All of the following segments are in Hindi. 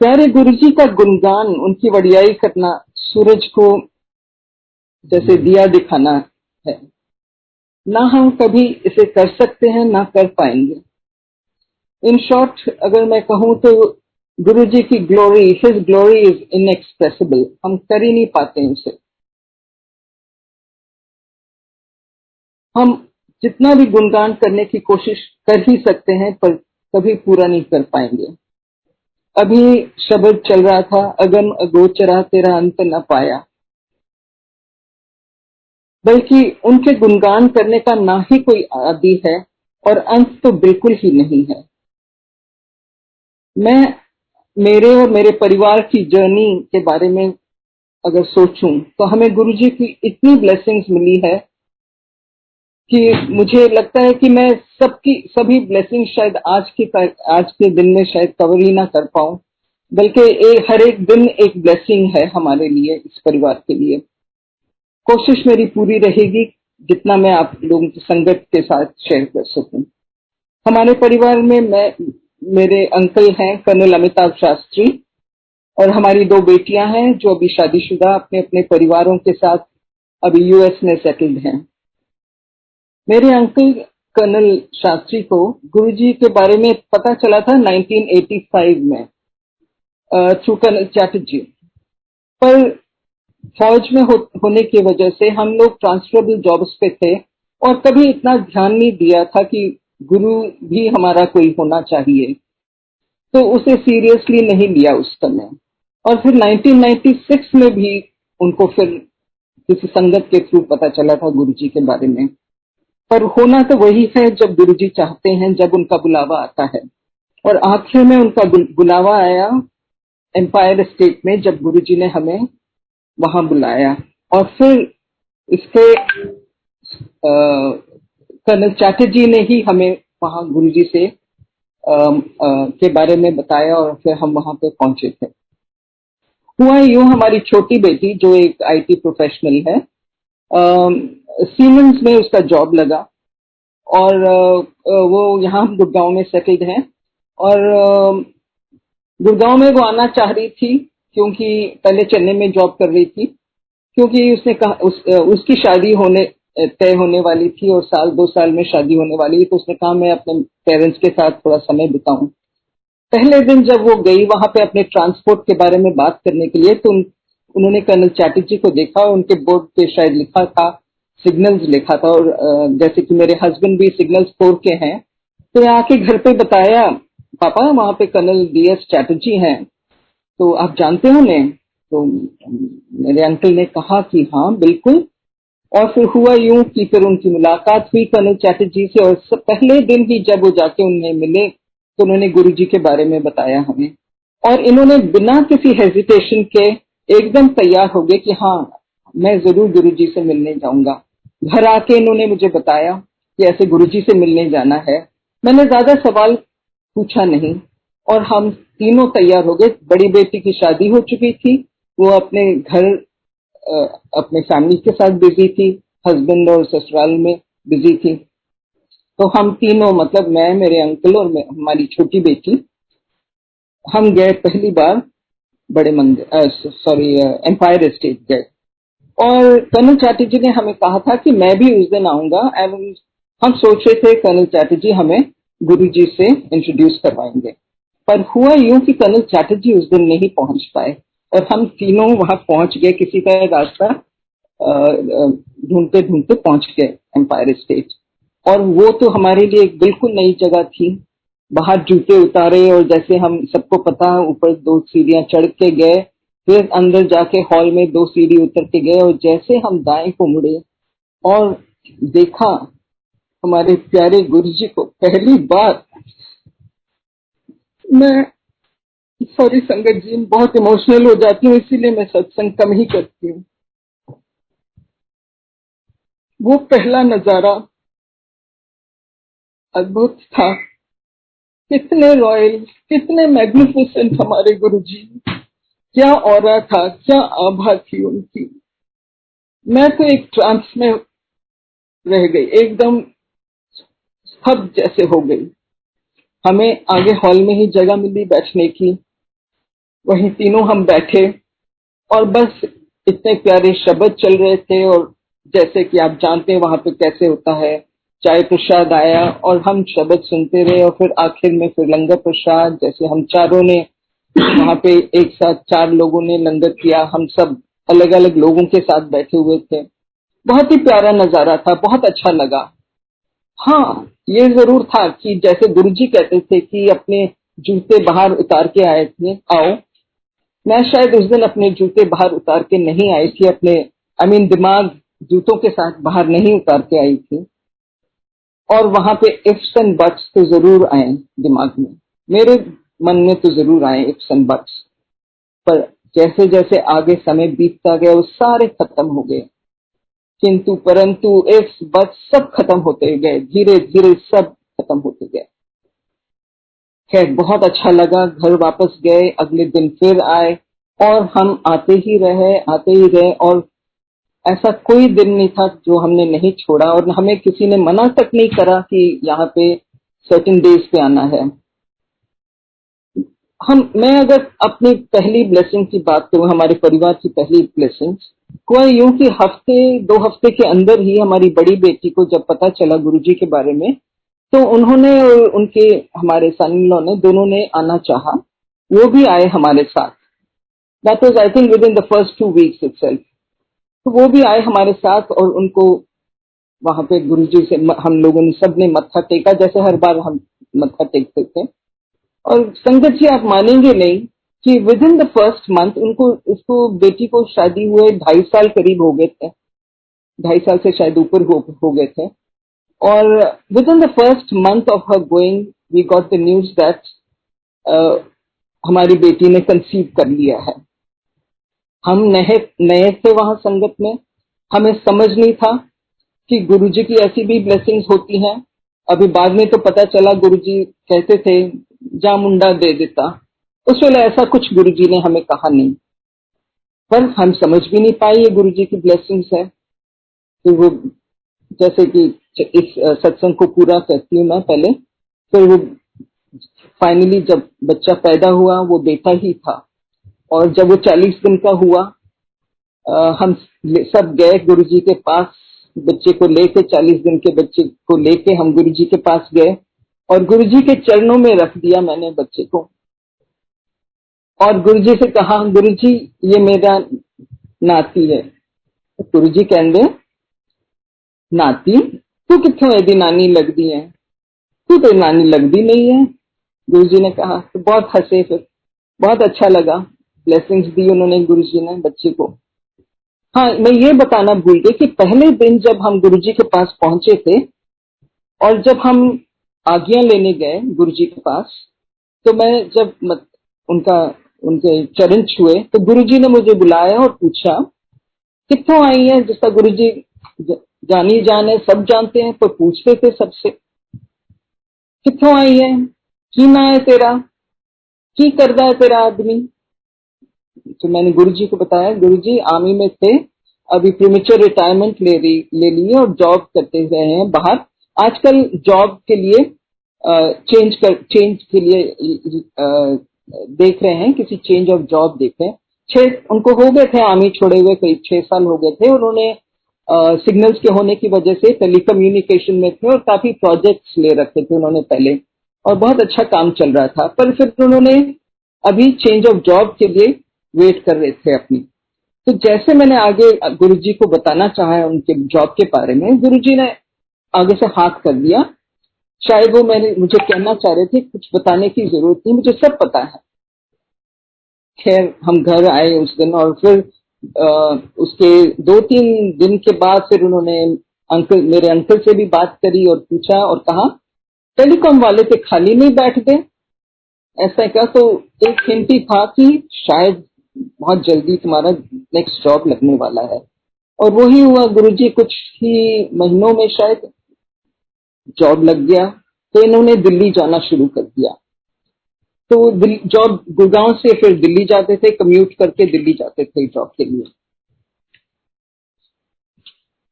प्यारे गुरु जी का गुणगान उनकी वडियाई करना सूरज को जैसे दिया दिखाना है। ना हम कभी इसे कर सकते हैं ना कर पाएँगे। इन शॉर्ट अगर मैं कहूँ तो गुरु जी की glory his glory is inexpressible हम कर ही नहीं पाते उसे। हम जितना भी गुणगान करने की कोशिश कर ही सकते हैं पर कभी पूरा नहीं कर पाएँगे। अभी शब्द चल रहा था, अगम अगोचरा तेरा अंत न पाया। बल्कि उनके गुणगान करने का ना ही कोई आदि है, और अंत तो बिल्कुल ही नहीं है। मैं मेरे और मेरे परिवार की जर्नी के बारे में अगर सोचूं तो हमें गुरु जी की इतनी ब्लेसिंग्स मिली है कि मुझे लगता है कि मैं सबकी, सभी ब्लेसिंग शायद आज के आज के दिन में शायद कवर ही ना कर पाऊँ। बल्कि हर एक दिन एक ब्लेसिंग है हमारे लिए, इस परिवार के लिए। कोशिश मेरी पूरी रहेगी, जितना मैं आप लोगों की संगत के साथ शेयर कर सकूँ। हमारे परिवार में मैं, मेरे अंकल हैं, कर्नल अमिताभ शास्त्री, और हमारी दो बेटियाँ हैं, जो अभी शादीशुदा अपने अपने परिवारों के साथ अभी यूएस में सेटल्ड हैं। मेरे अंकल कर्नल शास्त्री को गुरुजी के बारे में पता चला था 1985 में थ्रू कर्नल चैटर्जी। पर फौज में हो, होने की वजह से हम लोग ट्रांसफरेबल जॉब्स पे थे और कभी इतना ध्यान नहीं दिया था कि गुरु भी हमारा कोई होना चाहिए। तो उसे सीरियसली नहीं लिया उस समय। और फिर 1996 में भी उनको फिर किसी संगत के थ्रू पता चला था गुरु जी के बारे में। पर होना तो वही है जब गुरु जी चाहते हैं जब उनका बुलावा आता है। और आखिर में उनका बुलावा आया एम्पायर स्टेट में जब गुरु जी ने हमें वहाँ बुलाया। और फिर इसके कर्नल चैटर्जी ने ही हमें वहाँ गुरु जी से आ, आ, के बारे में बताया और फिर हम वहाँ पे पहुँचे थे। हुआ यूँ हमारी छोटी बेटी जो एक आईटी प्रोफेशनल है सीमेंस में उसका जॉब लगा और वो यहाँ गुड़गांव में सेटल्ड है और गुड़गांव में वो आना चाह रही थी क्योंकि पहले चेन्नई में जॉब कर रही थी क्योंकि उसने कहा उस, उसकी शादी होने तय होने वाली थी और साल दो साल में शादी होने वाली थी तो उसने कहा मैं अपने पेरेंट्स के साथ थोड़ा समय बिताऊं। पहले दिन जब वो गई वहाँ पे अपने ट्रांसपोर्ट के बारे में बात करने के लिए तो उन, उन्होंने कर्नल चैटर्जी को देखा उनके बोर्ड पे शायद लिखा था सिग्नल्स लिखा था और जैसे कि मेरे हस्बैंड भी सिग्नल्स फोर के हैं तो आके घर पे बताया, पापा, वहाँ पे कर्नल डी एस चैटर्जी हैं। तो आप जानते हो उन्हें? तो मेरे अंकल ने कहा कि हाँ बिल्कुल। और फिर हुआ यूँ कि फिर उनकी मुलाकात हुई कर्नल चैटर्जी से और पहले दिन ही जब वो जाके उन्हें मिले तो उन्होंने गुरु जी के बारे में बताया हमें। और इन्होंने बिना किसी हेजिटेशन के एकदम तैयार हो गए कि हाँ मैं ज़रूर गुरु जी से मिलने जाऊँगा। घर आके इन्होंने मुझे बताया कि ऐसे गुरु जी से मिलने जाना है। मैंने ज़्यादा सवाल पूछा नहीं और हम तीनों तैयार हो गए। बड़ी बेटी की शादी हो चुकी थी। वो अपने घर अपने फैमिली के साथ बिज़ी थी। हस्बैंड और ससुराल में बिज़ी थी। तो हम तीनों मतलब मैं, मेरे अंकल और हमारी छोटी बेटी, हम गए पहली बार बड़े मंदिर सॉरी एम्पायर स्टेट गए। और कर्नल चैटर्जी ने हमें कहा था कि मैं भी उस दिन आऊँगा एंड हम सोच रहे थे कर्नल चैटर्जी हमें गुरु जी से इंट्रोड्यूस करवाएँगे। पर हुआ यूँ कि कर्नल चैटर्जी उस दिन नहीं पहुँच पाए और हम तीनों वहाँ पहुँच गए, किसी का रास्ता ढूंढते ढूंढते पहुँच गए एम्पायर स्टेट और वो तो हमारे लिए एक बिल्कुल नई जगह थी। बाहर जूते उतारे और जैसे हम सबको पता, ऊपर दो सीढ़ियाँ चढ़ के गए फिर अंदर जाके हॉल में दो सीढ़ी उतर के गए और जैसे हम दाएँ को मुड़े और देखा हमारे प्यारे गुरु जी को पहली बार, मैं सॉरी संगत जी, बहुत इमोशनल हो जाती हूँ, इसीलिए मैं सत्संग कम ही करती हूँ। वो पहला नज़ारा अद्भुत था। कितने रॉयल, कितने मैग्निफिसेंट हमारे गुरु जी क्या और था? क्या आभा थी उनकी? मैं तो एक ट्रांस में रह गई, एकदम स्तब्ध जैसे हो गई। हमें आगे हॉल में ही जगह मिली बैठने की। वहीं तीनों हम बैठे और बस इतने प्यारे शब्द चल रहे थे और जैसे कि आप जानते हैं वहाँ पे कैसे होता है। चाय प्रसाद आया और हम शब्द सुनते रहे और फिर आखिर में फिर लंगर प्रसाद जैसे हम चारों ने वहाँ पे एक साथ चार लोगों ने लंगर किया। हम सब अलग अलग लोगों के साथ बैठे हुए थे। बहुत ही प्यारा नज़ारा था बहुत अच्छा लगा। हाँ ये ज़रूर था कि जैसे गुरु जी कहते थे कि अपने जूते बाहर उतार के आए थे आओ। मैं शायद उस दिन अपने जूते बाहर उतार के नहीं आई थी अपने आई I मीन mean, दिमाग जूतों के साथ बाहर नहीं उतार के आई थी। और वहाँ पे इफ्स एंड बट्स तो ज़रूर आए दिमाग में। मेरे मन में तो ज़रूर आए इफ्स एंड पर जैसे जैसे आगे समय बीतता गया, वो सारे खत्म हो गए। किंतु परंतु इफ्स बट्स सब खत्म होते गए। धीरे धीरे सब खत्म होते गए। खैर, बहुत अच्छा लगा। घर वापस गए, अगले दिन फिर आए और हम आते ही रहे, आते ही रहे और ऐसा कोई दिन नहीं था जो हमने नहीं छोड़ा और हमें किसी ने मना तक नहीं करा कि यहाँ पे सर्टेन डेज़ पे आना है। हम, मैं अगर अपनी पहली ब्लेसिंग की बात करूँ, हमारे परिवार की पहली ब्लेसिंग यूँ कि हफ़्ते, दो हफ़्ते के अंदर ही हमारी बड़ी बेटी को जब पता चला गुरुजी के बारे में तो उन्होंने और उनके, हमारे सन लॉ ने, दोनों ने आना चाहा, वो भी आए हमारे साथ। That was I think within the first two weeks it तो वो भी आए हमारे साथ और उनको, वहाँ पे गुरुजी से, हम लोगों ने सबने मत्था टेका, जैसे हर बार हम मत्था टेकते थे। और संगत जी आप मानेंगे नहीं कि within the first month उनको उसको बेटी को शादी हुए ढाई साल करीब हो गए थे। ढाई साल से शायद ऊपर हो, हो गए थे। और within the first month of her going we got the news that हमारी बेटी ने कंसीव कर लिया है। हम नए नए थे वहाँ संगत में। हमें समझ नहीं था कि गुरुजी की ऐसी भी ब्लेसिंग्स होती हैं। अभी बाद में तो पता चला गुरुजी कहते थे जा मुंडा दे देता। उस वेले ऐसा कुछ गुरु जी ने हमें कहा नहीं। पर हम समझ भी नहीं पाए ये गुरु जी की ब्लेसिंग्स है। तो वो जैसे कि इस सत्संग को पूरा करती हूँ मैं पहले। फिर वो फाइनली जब बच्चा पैदा हुआ वो बेटा ही था। और जब वो चालीस दिन का हुआ आ, हम सब गए गुरु जी के पास। बच्चे को लेके चालीस दिन के बच्चे को लेके हम गुरु जी के पास गए। और गुरु जी के चरणों में रख दिया मैंने बच्चे को। और गुरु जी से कहा गुरु जी ये मेरा नाती है। गुरु जी कहते नाती, तू कितों यदि नानी लगती है? तू तो नानी लगती नहीं है। गुरु जी ने कहा तो बहुत हंसे फिर। बहुत अच्छा लगा। ब्लेसिंग्स दी उन्होंने गुरु जी ने बच्चे को। हाँ मैं ये बताना भूल गई कि पहले दिन जब हम गुरु जी के पास पहुँचे थे, और जब हम आज्ञा लेने गए गुरु जी के पास। तो मैं जब मत, उनका उनके चरण छुए तो गुरु जी ने मुझे बुलाया और पूछा कितों आई है जिसका गुरु जी जानी जाने सब जानते हैं तो पूछते थे सबसे। कितों आई है? की ना है तेरा? की करदा है तेरा आदमी? तो मैंने गुरु जी को बताया गुरु जी आर्मी में थे अभी प्रीमेचर रिटायरमेंट ले रही ले लिए और जॉब करते रहे हैं बाहर। आजकल जॉब के लिए चेंज कर चेंज के लिए देख रहे हैं, किसी चेंज ऑफ़ जॉब देख रहे हैं। छह, उनको हो गए थे आर्मी छोड़े हुए, करीब छह साल हो गए थे। उन्होंने सिग्नल्स के होने की वजह से टेलीकम्युनिकेशन में थे और काफ़ी प्रोजेक्ट्स ले रखे थे उन्होंने पहले। और बहुत अच्छा काम चल रहा था। पर फिर उन्होंने अभी चेंज ऑफ़ जॉब के लिए वेट कर रहे थे अपनी। तो जैसे मैंने आगे गुरुजी को बताना चाहा उनके जॉब के बारे में, गुरुजी ने आगे से हाथ कर दिया शायद वो मैंने मुझे कहना चाह रहे थे कुछ बताने की ज़रूरत नहीं मुझे सब पता है। खैर हम घर आए उस दिन और फिर आ, उसके दो तीन दिन के बाद फिर उन्होंने अंकल मेरे अंकल से भी बात करी और पूछा और कहा टेलीकॉम वाले से खाली नहीं बैठ गए। ऐसा क्या तो एक हिंट ही था कि शायद बहुत जल्दी तुम्हारा नेक्स्ट जॉब लगने वाला है। और वही हुआ गुरुजी कुछ ही महीनों में शायद जॉब लग गया तो इन्होंने दिल्ली जाना शुरू कर दिया। तो जॉब गुड़गांव से फिर दिल्ली जाते थे कम्यूट करके दिल्ली जाते थे जॉब के लिए।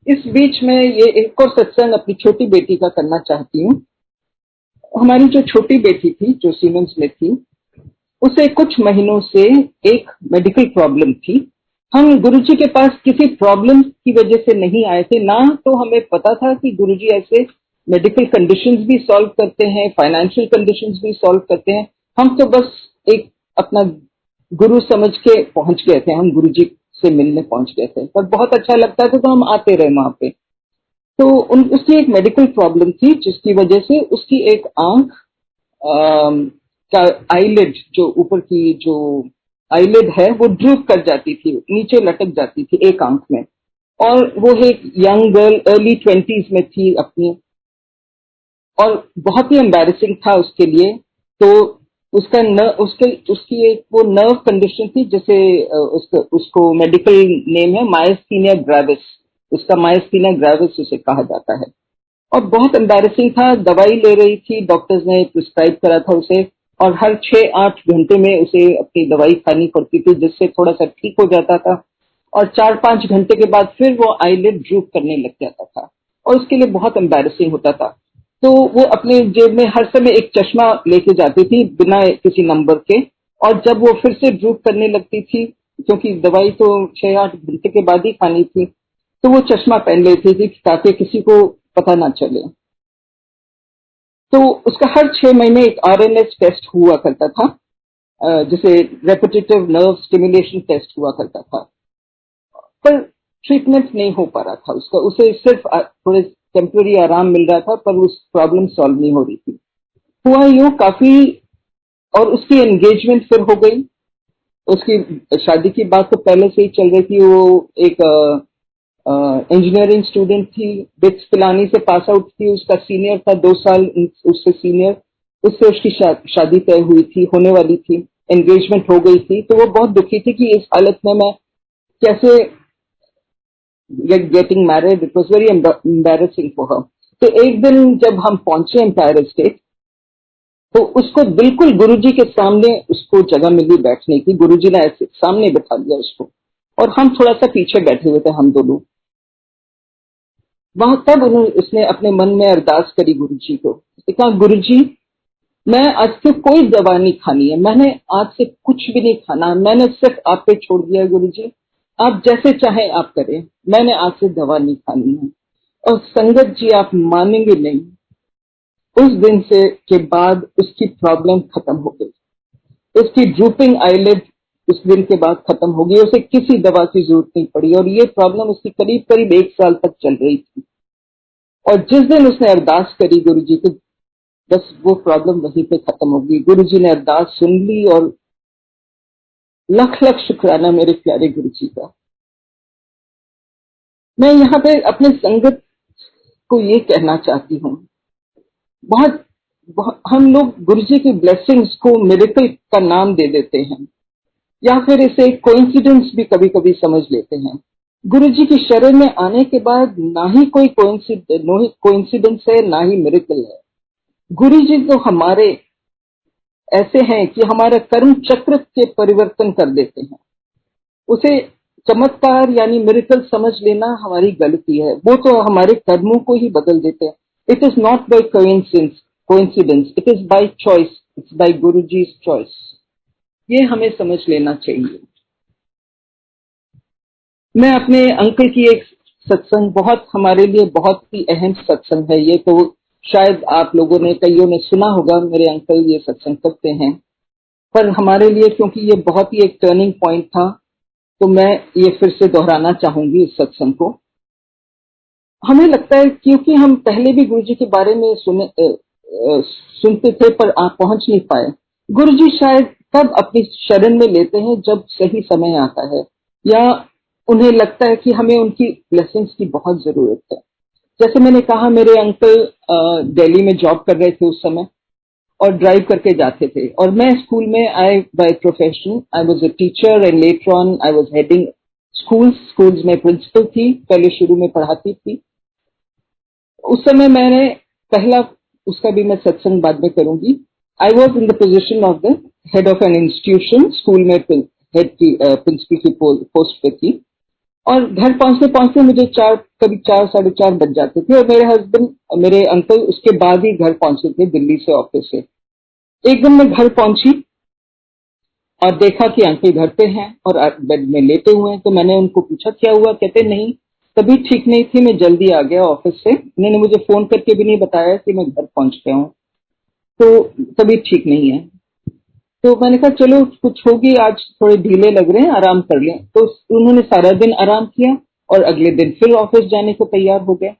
इस बीच में ये एक और सत्संग अपनी छोटी बेटी का करना चाहती हूँ। हमारी जो छोटी बेटी थी, जो सीमेंस में थी, उसे कुछ महीनों से एक मेडिकल प्रॉब्लम थी। हम गुरुजी के पास किसी प्रॉब्लम की वजह से नहीं आए थे, ना तो हमें पता था कि गुरुजी ऐसे मेडिकल कंडीशंस भी सॉल्व करते हैं फाइनेंशियल कंडीशंस भी सॉल्व करते हैं। हम तो बस एक अपना गुरु समझ के पहुँच गए थे, हम गुरु जी से मिलने पहुँच गए थे। पर बहुत अच्छा लगता था तो हम आते रहे वहाँ पे। तो उन, उसकी एक मेडिकल प्रॉब्लम थी, जिसकी वजह से उसकी एक आँख का आईलिड जो ऊपर की जो आईलिड है, वो ड्रूप कर जाती थी, नीचे लटक जाती थी एक आँख में। और वो एक यंग गर्ल अर्ली ट्वेंटीज में थी अपनी। और बहुत ही एम्बेरसिंग था उसके लिए। तो उसका न, उसके, उसकी एक वो नर्व कंडीशन थी, जैसे उसको उसको मेडिकल नेम है माइस्थीनिया ग्रेविस उसका माइस्थीनिया ग्रेविस उसे कहा जाता है। और बहुत एम्बेरसिंग था, दवाई ले रही थी डॉक्टर्स ने प्रिस्क्राइब करा था उसे, और हर छह आठ घंटे में उसे अपनी दवाई खानी पड़ती थी, जिससे थोड़ा सा ठीक हो जाता था। और चार पाँच घंटे के बाद फिर वो आईलेट ड्रूप करने लग जाता था। और उसके लिए बहुत एम्बेरसिंग होता था। तो वो अपने जेब में हर समय एक चश्मा लेके जाती थी बिना किसी नंबर के। और जब वो फिर से ड्रूप करने लगती थी, क्योंकि दवाई तो छह आठ घंटे के बाद ही खानी थी तो वो चश्मा पहन लेती थी ताकि किसी को पता ना चले। तो उसका हर छह महीने एक आरएनएस टेस्ट हुआ करता था जिसे रेपिटेटिव नर्व स्टिमुलेशन टेस्ट हुआ करता था। पर ट्रीटमेंट नहीं हो पा रहा था उसका। उसे सिर्फ़ थोड़े टेम्पररी आराम मिल रहा था पर उस प्रॉब्लम सॉल्व नहीं हो रही थी। हुआ यूँ काफ़ी और उसकी एंगेजमेंट फिर हो गई। उसकी शादी की बात तो पहले से ही चल रही थी वो एक इंजीनियरिंग स्टूडेंट थी बिट्स पिलानी से पास आउट थी उसका सीनियर था दो साल उससे सीनियर उससे उसकी शा, शादी तय हुई थी होने वाली थी एंगेजमेंट हो गई थी तो वो बहुत दुखी थी कि इस हालत में मैं कैसे getting married it was very embarrassing for her तो एक दिन जब हम पहुँचे एम्पायर स्टेट तो उसको बिल्कुल गुरुजी के सामने उसको जगह मिली बैठने की। गुरुजी ने ऐसे सामने बैठा दिया उसको। और हम थोड़ा सा पीछे बैठे हुए थे, हम दोनों। वहाँ तब उन्होंने, उसने अपने मन में अरदास करी गुरु जी को कहा गुरु जी मैं आज से कोई दवा नहीं खानी है। मैंने आज से कुछ भी नहीं खाना। मैंने सिर्फ़ आप पे छोड़ दिया गुरु जी आप जैसे चाहे आप करें। मैंने आज से दवा नहीं खानी है। और संगत जी, आप मानेंगे नहीं। उस दिन से, के बाद उसकी प्रॉब्लम खत्म हो गई। उसकी ड्रूपिंग आईलेट उस दिन के बाद खत्म हो गई। उसे किसी दवा की ज़रूरत नहीं पड़ी। और ये प्रॉब्लम उसकी करीब करीब एक साल तक चल रही थी। और जिस दिन उसने अरदास करी गुरु जी की, बस वो प्रॉब्लम वहीं पे खत्म हो गई। गुरु जी ने अरदास सुन ली और लख लख शुक्राना मेरे प्यारे गुरु जी का। मैं यहाँ पे अपने संगत को ये कहना चाहती हूँ। बहुत, बहुत हम लोग गुरु जी की ब्लेसिंग्स को मेरिकल का नाम दे देते हैं। या फिर इसे कोइंसिडेंस भी कभी कभी समझ लेते हैं। गुरु जी की शरण में आने के बाद ना ही कोई कोइंसिडेंस है ना ही मेरिकल है। गुरु जी तो हमारे ऐसे हैं कि हमारा कर्म चक्र के परिवर्तन कर देते हैं। उसे चमत्कार यानी मेरिकल समझ लेना हमारी गलती है। वो तो हमारे कर्मों को ही बदल देते हैं। It is not by coincidence it is by choice it's by guru ji choice ये हमें समझ लेना चाहिए। मैं अपने अंकल की एक सत्संग, बहुत हमारे लिए बहुत ही अहम सत्संग है। ये तो शायद आप लोगों ने, कईयों ने सुना होगा, मेरे अंकल ये सत्संग करते हैं। पर हमारे लिए, क्योंकि ये बहुत ही एक टर्निंग पॉइंट था तो मैं ये फिर से दोहराना चाहूँगी इस सत्संग को। हमें लगता है, क्योंकि हम पहले भी गुरु जी के बारे में सुने सुनते थे, पर आप पहुँच नहीं पाए। गुरु जी शायद तब अपनी शरण में लेते हैं, जब सही समय आता है, या उन्हें लगता है कि हमें उनकी ब्लेसिंग्स की बहुत ज़रूरत है। जैसे मैंने कहा, मेरे अंकल दिल्ली में जॉब कर रहे थे उस समय और ड्राइव करके जाते थे। और मैं स्कूल में I by profession I was a teacher and later on I was heading schools schools में प्रिंसिपल थी, पहले शुरू में पढ़ाती थी। उस समय मैंने पहला, उसका भी मैं सत्संग बाद में करूँगी। I was in the position of the head of an institution school में हेड की प्रिंसिपल की पोस्ट पे थी। और घर पहुँचते पहुँचते मुझे चार, कभी चार, साढ़े चार बज जाते थे और मेरे हस्बैंड मेरे अंकल उसके बाद ही घर पहुँचे थे दिल्ली से ऑफ़िस से। एक दिन मैं घर पहुँची और देखा कि अंकल घर पे हैं और बेड में लेटे हुए हैं तो मैंने उनको पूछा, क्या हुआ? कहते, नहीं, तभी ठीक नहीं थी, मैं जल्दी आ गया ऑफ़िस से। उन्होंने मुझे फ़ोन करके भी नहीं बताया कि मैं घर पहुँच गया हूँ। तो तभी ठीक नहीं है। तो मैंने कहा, चलो, कुछ होगी, आज थोड़े ढीले लग रहे हैं, आराम कर लें। तो उन्होंने सारा दिन आराम किया और अगले दिन फिर ऑफ़िस जाने को तैयार हो गए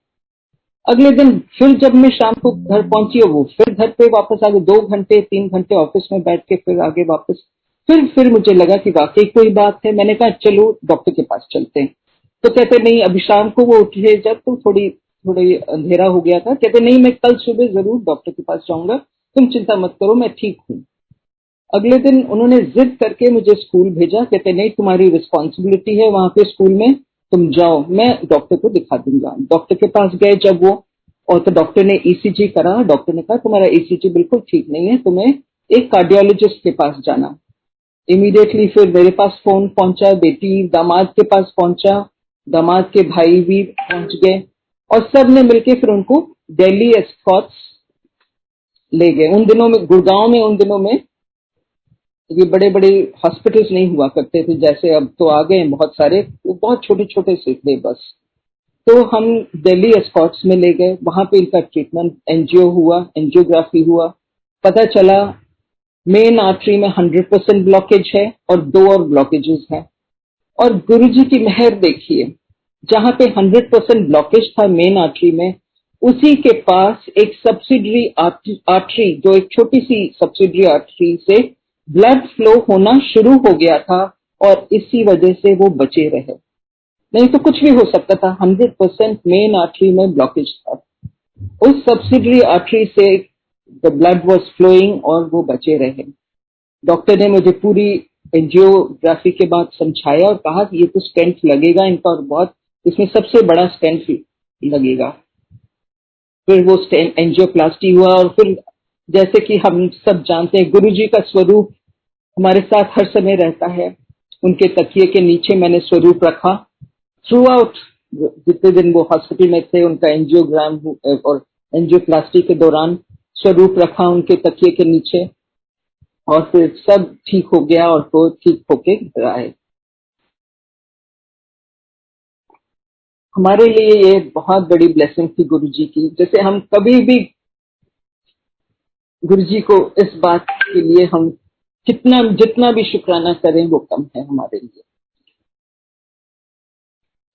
अगले दिन फिर जब मैं शाम को घर पहुँची और वो फिर घर पे वापस आ गए, दो घंटे, तीन घंटे ऑफ़िस में बैठ के फिर आगे वापस, फिर फिर मुझे लगा कि वाकई कोई बात है। मैंने कहा, चलो, डॉक्टर के पास चलते हैं। तो कहते, नहीं, अभी शाम को वो उठे, जब तो थोड़ी थोड़ी अंधेरा हो गया था। कहते, नहीं, मैं कल सुबह ज़रूर डॉक्टर के पास जाऊँगा। तुम चिंता मत करो, मैं ठीक हूँ। अगले दिन उन्होंने जिद करके मुझे स्कूल भेजा, कहते, नहीं, तुम्हारी रिस्पॉन्सिबिलिटी है वहाँ पे स्कूल में, तुम जाओ, मैं डॉक्टर को दिखा दूँगा। डॉक्टर के पास गए जब वो, और तो डॉक्टर ने ईसीजी करा डॉक्टर ने कहा, तुम्हारा ईसीजी बिल्कुल ठीक नहीं है, तुम्हें एक कार्डियोलॉजिस्ट के पास जाना। इमीडिएटली फिर मेरे पास फ़ोन पहुँचा, बेटी दामाद के पास पहुँचा, दामाद के भाई भी पहुँच गए, और सबने मिलकर फिर उनको दिल्ली एस्कॉट्स ले गए। उन दिनों में, गुड़गांव में, उन दिनों में ये बड़े बड़े हॉस्पिटल्स नहीं हुआ करते थे, जैसे अब तो आ गए बहुत सारे, वो बहुत छोटे छोटे से थे बस। तो हम दिल्ली एस्कॉट्स में ले गए, वहाँ पे इनका ट्रीटमेंट एनजीओ हुआ एनजियोग्राफी हुआ। पता चला मेन आर्टरी में हंड्रेड परसेंट ब्लॉकेज है और दो और ब्लॉकेजेस हैं। और गुरु जी की मेहर देखिए, जहाँ पे हंड्रेड परसेंट ब्लॉकेज था मेन आर्टरी में, उसी के पास एक सब्सिडरी आर्टरी जो एक छोटी सी सब्सिडरी आर्टरी से ब्लड फ्लो होना शुरू हो गया था और इसी वजह से वो बचे रहे। नहीं तो कुछ भी हो सकता था। हंड्रेड परसेंट मेन आर्टरी में ब्लॉकेज था। उस सब्सिडरी आर्टरी से द ब्लड वॉज़ फ्लोइंग और वो बचे रहे। डॉक्टर ने मुझे पूरी एंजियोग्राफी के बाद समझाया और कहा कि ये तो स्टेंट लगेगा इनका और बहुत, इसमें सबसे बड़ा स्टेंट लगेगा। फिर वो एंजियोप्लास्टी हुआ और फिर जैसे कि हम सब जानते हैं गुरु जी का स्वरूप हमारे साथ हर समय रहता है। उनके तकिए के नीचे मैंने स्वरूप रखा। थ्रू आउट जितने दिन वो हॉस्पिटल में थे, उनका एंजियोग्राम और एंजियोप्लास्टी के दौरान स्वरूप रखा उनके तकिए के नीचे। और फिर सब ठीक हो गया और वो ठीक होके घर आए। हमारे लिए ये बहुत बड़ी ब्लेसिंग थी गुरु जी की। जैसे हम कभी भी गुरु जी को इस बात के लिए हम कितना जितना भी शुक्राना करें, वो कम है हमारे लिए।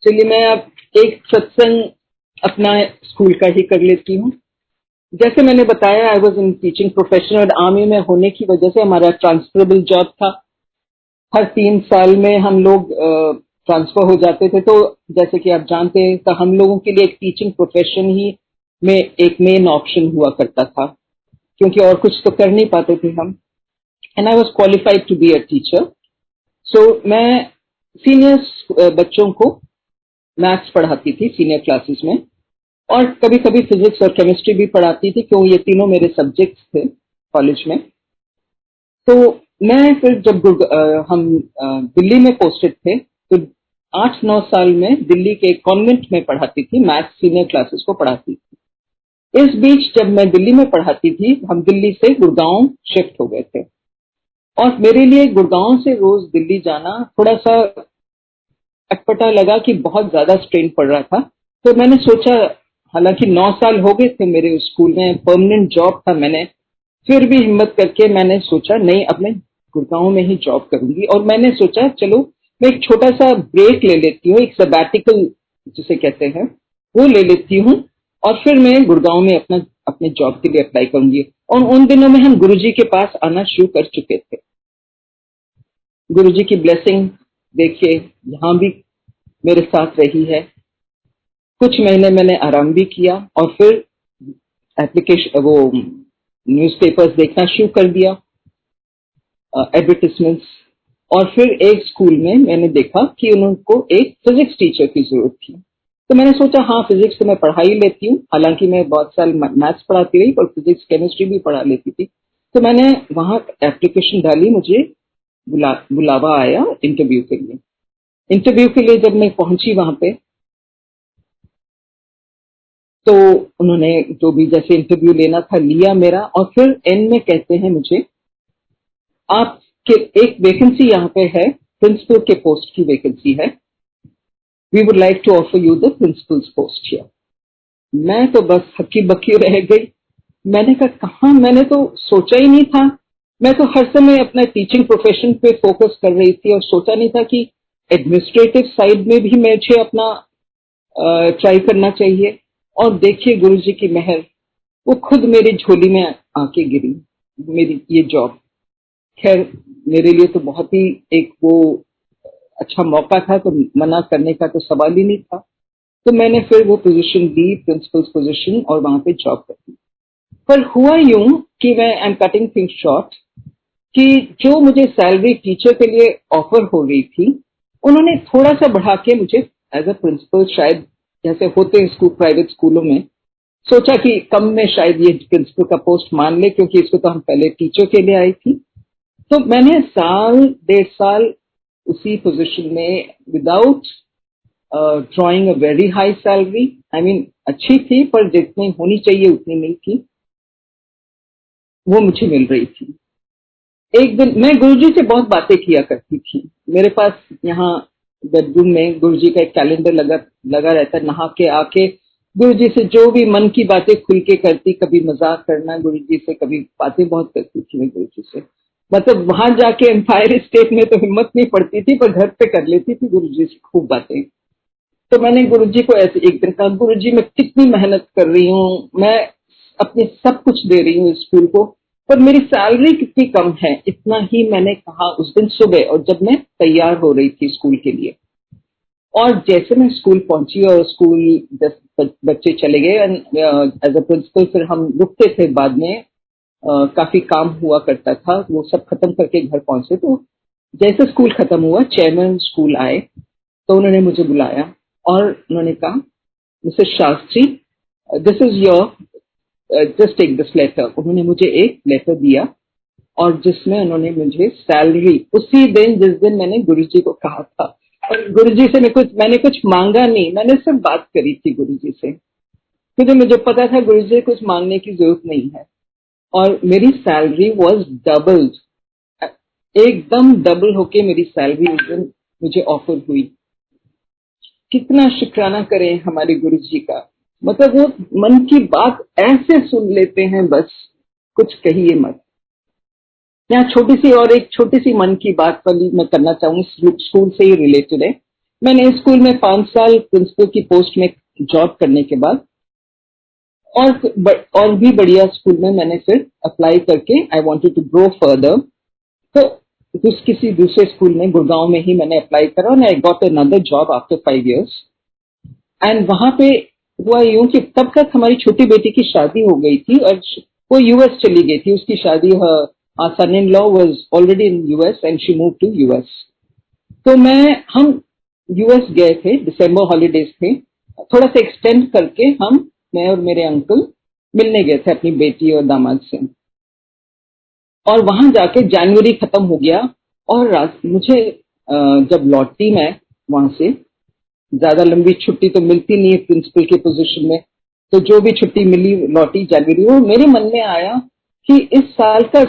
चलिए, मैं अब एक सत्संग अपना स्कूल का ही कर लेती हूँ। जैसे मैंने बताया I was in teaching profession और आर्मी में होने की वजह से हमारा ट्रांसफरेबल जॉब था। हर तीन साल में हम लोग ट्रांसफ़र हो जाते थे। तो जैसे कि आप जानते हैं तो हम लोगों के लिए एक टीचिंग प्रोफेशन ही में एक मेन ऑप्शन हुआ करता था। क्योंकि और कुछ तो कर नहीं पाते थे हम। And I was qualified to be a teacher so मैं सीनियर बच्चों को मैथ्स पढ़ाती थी सीनियर क्लासेस में। और कभी कभी फिजिक्स और केमिस्ट्री भी पढ़ाती थी क्यों ये तीनों मेरे सब्जेक्ट्स थे कॉलेज में। तो मैं फिर जब हम दिल्ली में पोस्टेड थे तो आठ नौ साल में दिल्ली के कॉन्वेंट में पढ़ाती थी मैथ्स सीनियर क्लासेस को पढ़ाती थी। इस बीच जब मैं दिल्ली में पढ़ाती थी, हम दिल्ली से गुड़गांव शिफ्ट हो गए थे। और मेरे लिए गुड़गांव से रोज दिल्ली जाना थोड़ा सा अटपटा लगा कि बहुत ज़्यादा स्ट्रेन पड़ रहा था। तो मैंने सोचा, हालाँकि नौ साल हो गए थे मेरे स्कूल में परमानेंट जॉब था मैंने, फिर भी हिम्मत करके मैंने सोचा, नहीं, अब मैं गुड़गांव में ही जॉब करूँगी। और मैंने सोचा, चलो, मैं एक छोटा सा ब्रेक ले लेती हूँ, एक सबैटिकल जिसे कहते हैं, वो ले लेती हूँ। और फिर मैं गुड़गांव में अपना, अपने जॉब के लिए अप्लाई करूँगी। और उन दिनों में हम गुरुजी के पास आना शुरू कर चुके थे। गुरुजी की ब्लेसिंग देखिए, यहाँ भी मेरे साथ रही है। कुछ महीने मैंने आराम भी किया और फिर एप्लीकेशन वो न्यूज़पेपर्स देखना शुरू कर दिया एडवर्टिजमेंट्स और फिर एक स्कूल में मैंने देखा कि उनको एक फिजिक्स टीचर की ज़रूरत थी। तो मैंने सोचा हाँ फिजिक्स तो मैं पढ़ा ही लेती हूँ। हालाँकि मैं बहुत साल मैथ्स पढ़ाती रही पर फिजिक्स केमिस्ट्री भी पढ़ा लेती थी। तो मैंने वहाँ एप्लीकेशन डाली मुझे बुला, बुलावा आया इंटरव्यू के लिए। इंटरव्यू के लिए जब मैं पहुँची वहाँ पे तो उन्होंने जो भी जैसे इंटरव्यू लेना था लिया मेरा और फिर एंड में कहते हैं मुझे आपके एक वैकेंसी यहाँ पे है प्रिंसिपल के पोस्ट की वैकेंसी है। We would like to offer you the principal's post here मैं तो बस हक्की बक्की रह गई। मैंने कहा कहा? मैंने तो सोचा ही नहीं था। मैं तो हर समय अपना टीचिंग प्रोफेशन पे फोकस कर रही थी और सोचा नहीं था कि एडमिनिस्ट्रेटिव साइड में भी मुझे अपना ट्राई करना चाहिए। और देखिए गुरु जी की मेहर, वो खुद मेरी झोली में आके गिरी, मेरी ये जॉब खैर, मेरे लिए तो बहुत ही एक वो अच्छा मौका था तो मना करने का तो सवाल ही नहीं था। तो मैंने फिर वो पोजीशन ली प्रिंसिपल्स पोजीशन और वहाँ पे जॉब कर दी। पर हुआ यूँ कि मैं I am cutting things short कि जो मुझे सैलरी टीचर के लिए ऑफ़र हो रही थी, उन्होंने थोड़ा सा बढ़ा के मुझे एज अ प्रिंसिपल शायद जैसे होते हैं स्कूल प्राइवेट स्कूलों में, सोचा कि कम में शायद ये प्रिंसिपल का पोस्ट मान ले, क्योंकि इसको तो हम पहले टीचर के लिए आई थी। तो मैंने साल, डेढ़ साल उसी पोजीशन में without drawing a very high salary I mean अच्छी थी, पर जितनी होनी चाहिए उतनी नहीं थी। वो मुझे मिल रही थी। एक दिन मैं गुरुजी से बहुत बातें किया करती थी। मेरे पास यहाँ बेडरूम में गुरुजी का एक कैलेंडर लगा लगा रहता, नहा के आके गुरु जी से जो भी मन की बातें खुल के करती, कभी मज़ाक करना गुरु जी से कभी बातें बहुत करती थी मैं गुरु जी से। मतलब वहाँ जाके एम्पायर स्टेट में तो हिम्मत नहीं पड़ती थी, पर घर पे कर लेती थी गुरु जी से खूब बातें। तो मैंने गुरु जी को ऐसे, एक दिन कहा गुरु जी मैं कितनी मेहनत कर रही हूँ, मैं अपने सब कुछ दे रही हूँ स्कूल को, पर मेरी सैलरी कितनी कम है? इतना ही मैंने कहा उस दिन सुबह, और जब मैं तैयार हो रही थी स्कूल के लिए। और जैसे मैं स्कूल पहुँची और स्कूल बच्चे चले गए एज अ प्रिंसिपल फिर हम रुकते थे बाद में काफ़ी काम हुआ करता था, वो सब खत्म करके घर पहुँचे। तो जैसे स्कूल खत्म हुआ, चेयरमैन स्कूल आए तो उन्होंने मुझे बुलाया और उन्होंने कहा Mrs Shastri this is your just take this letter उन्होंने मुझे एक लेटर दिया और जिसमें उन्होंने मुझे सैलरी उसी दिन, जिस दिन मैंने गुरुजी को कहा था। और गुरुजी से मैं कुछ, मैंने कुछ मांगा नहीं, मैंने सिर्फ़ बात करी थी गुरुजी से। क्योंकि मुझे पता था गुरु जी कुछ मांगने की ज़रूरत नहीं है। और मेरी सैलरी वॉज़ डबल्ड एकदम डबल होके मेरी सैलरी उस दिन मुझे ऑफ़र हुई। कितना शुक्राना करें हमारे गुरु जी का। मतलब वो मन की बात ऐसे सुन लेते हैं बस, कुछ कहिए मत। यहाँ छोटी सी और एक छोटी सी मन की बात वाली मैं करना चाहूँ, स्कूल से ही रिलेटेड है। मैंने स्कूल में पाँच साल प्रिंसिपल की पोस्ट में जॉब करने के बाद और और भी बढ़िया स्कूल में मैंने फिर अप्लाई करके I wanted to grow further तो उस किसी दूसरे स्कूल में, गुड़गांव में ही मैंने अप्लाई करा और I got another job after five years and वहाँ पे हुआ यूँ कि तब तक हमारी छोटी बेटी की शादी हो गई थी और वो यूएस चली गई थी। उसकी शादी son in law was already in US and she move to US तो मैं, हम यूएस गए थे दिसंबर हॉलीडेज थे। थोड़ा सा एक्सटेंड करके हम मैं और मेरे अंकल मिलने गए थे अपनी बेटी और दामाद से। और वहाँ जाके जनवरी खत्म हो गया और मुझे जब लौटी मैं वहाँ से, ज़्यादा लंबी छुट्टी तो मिलती नहीं है प्रिंसिपल की पोजीशन में तो जो भी छुट्टी मिली लौटी जनवरी, वो मेरे मन में आया कि इस साल का,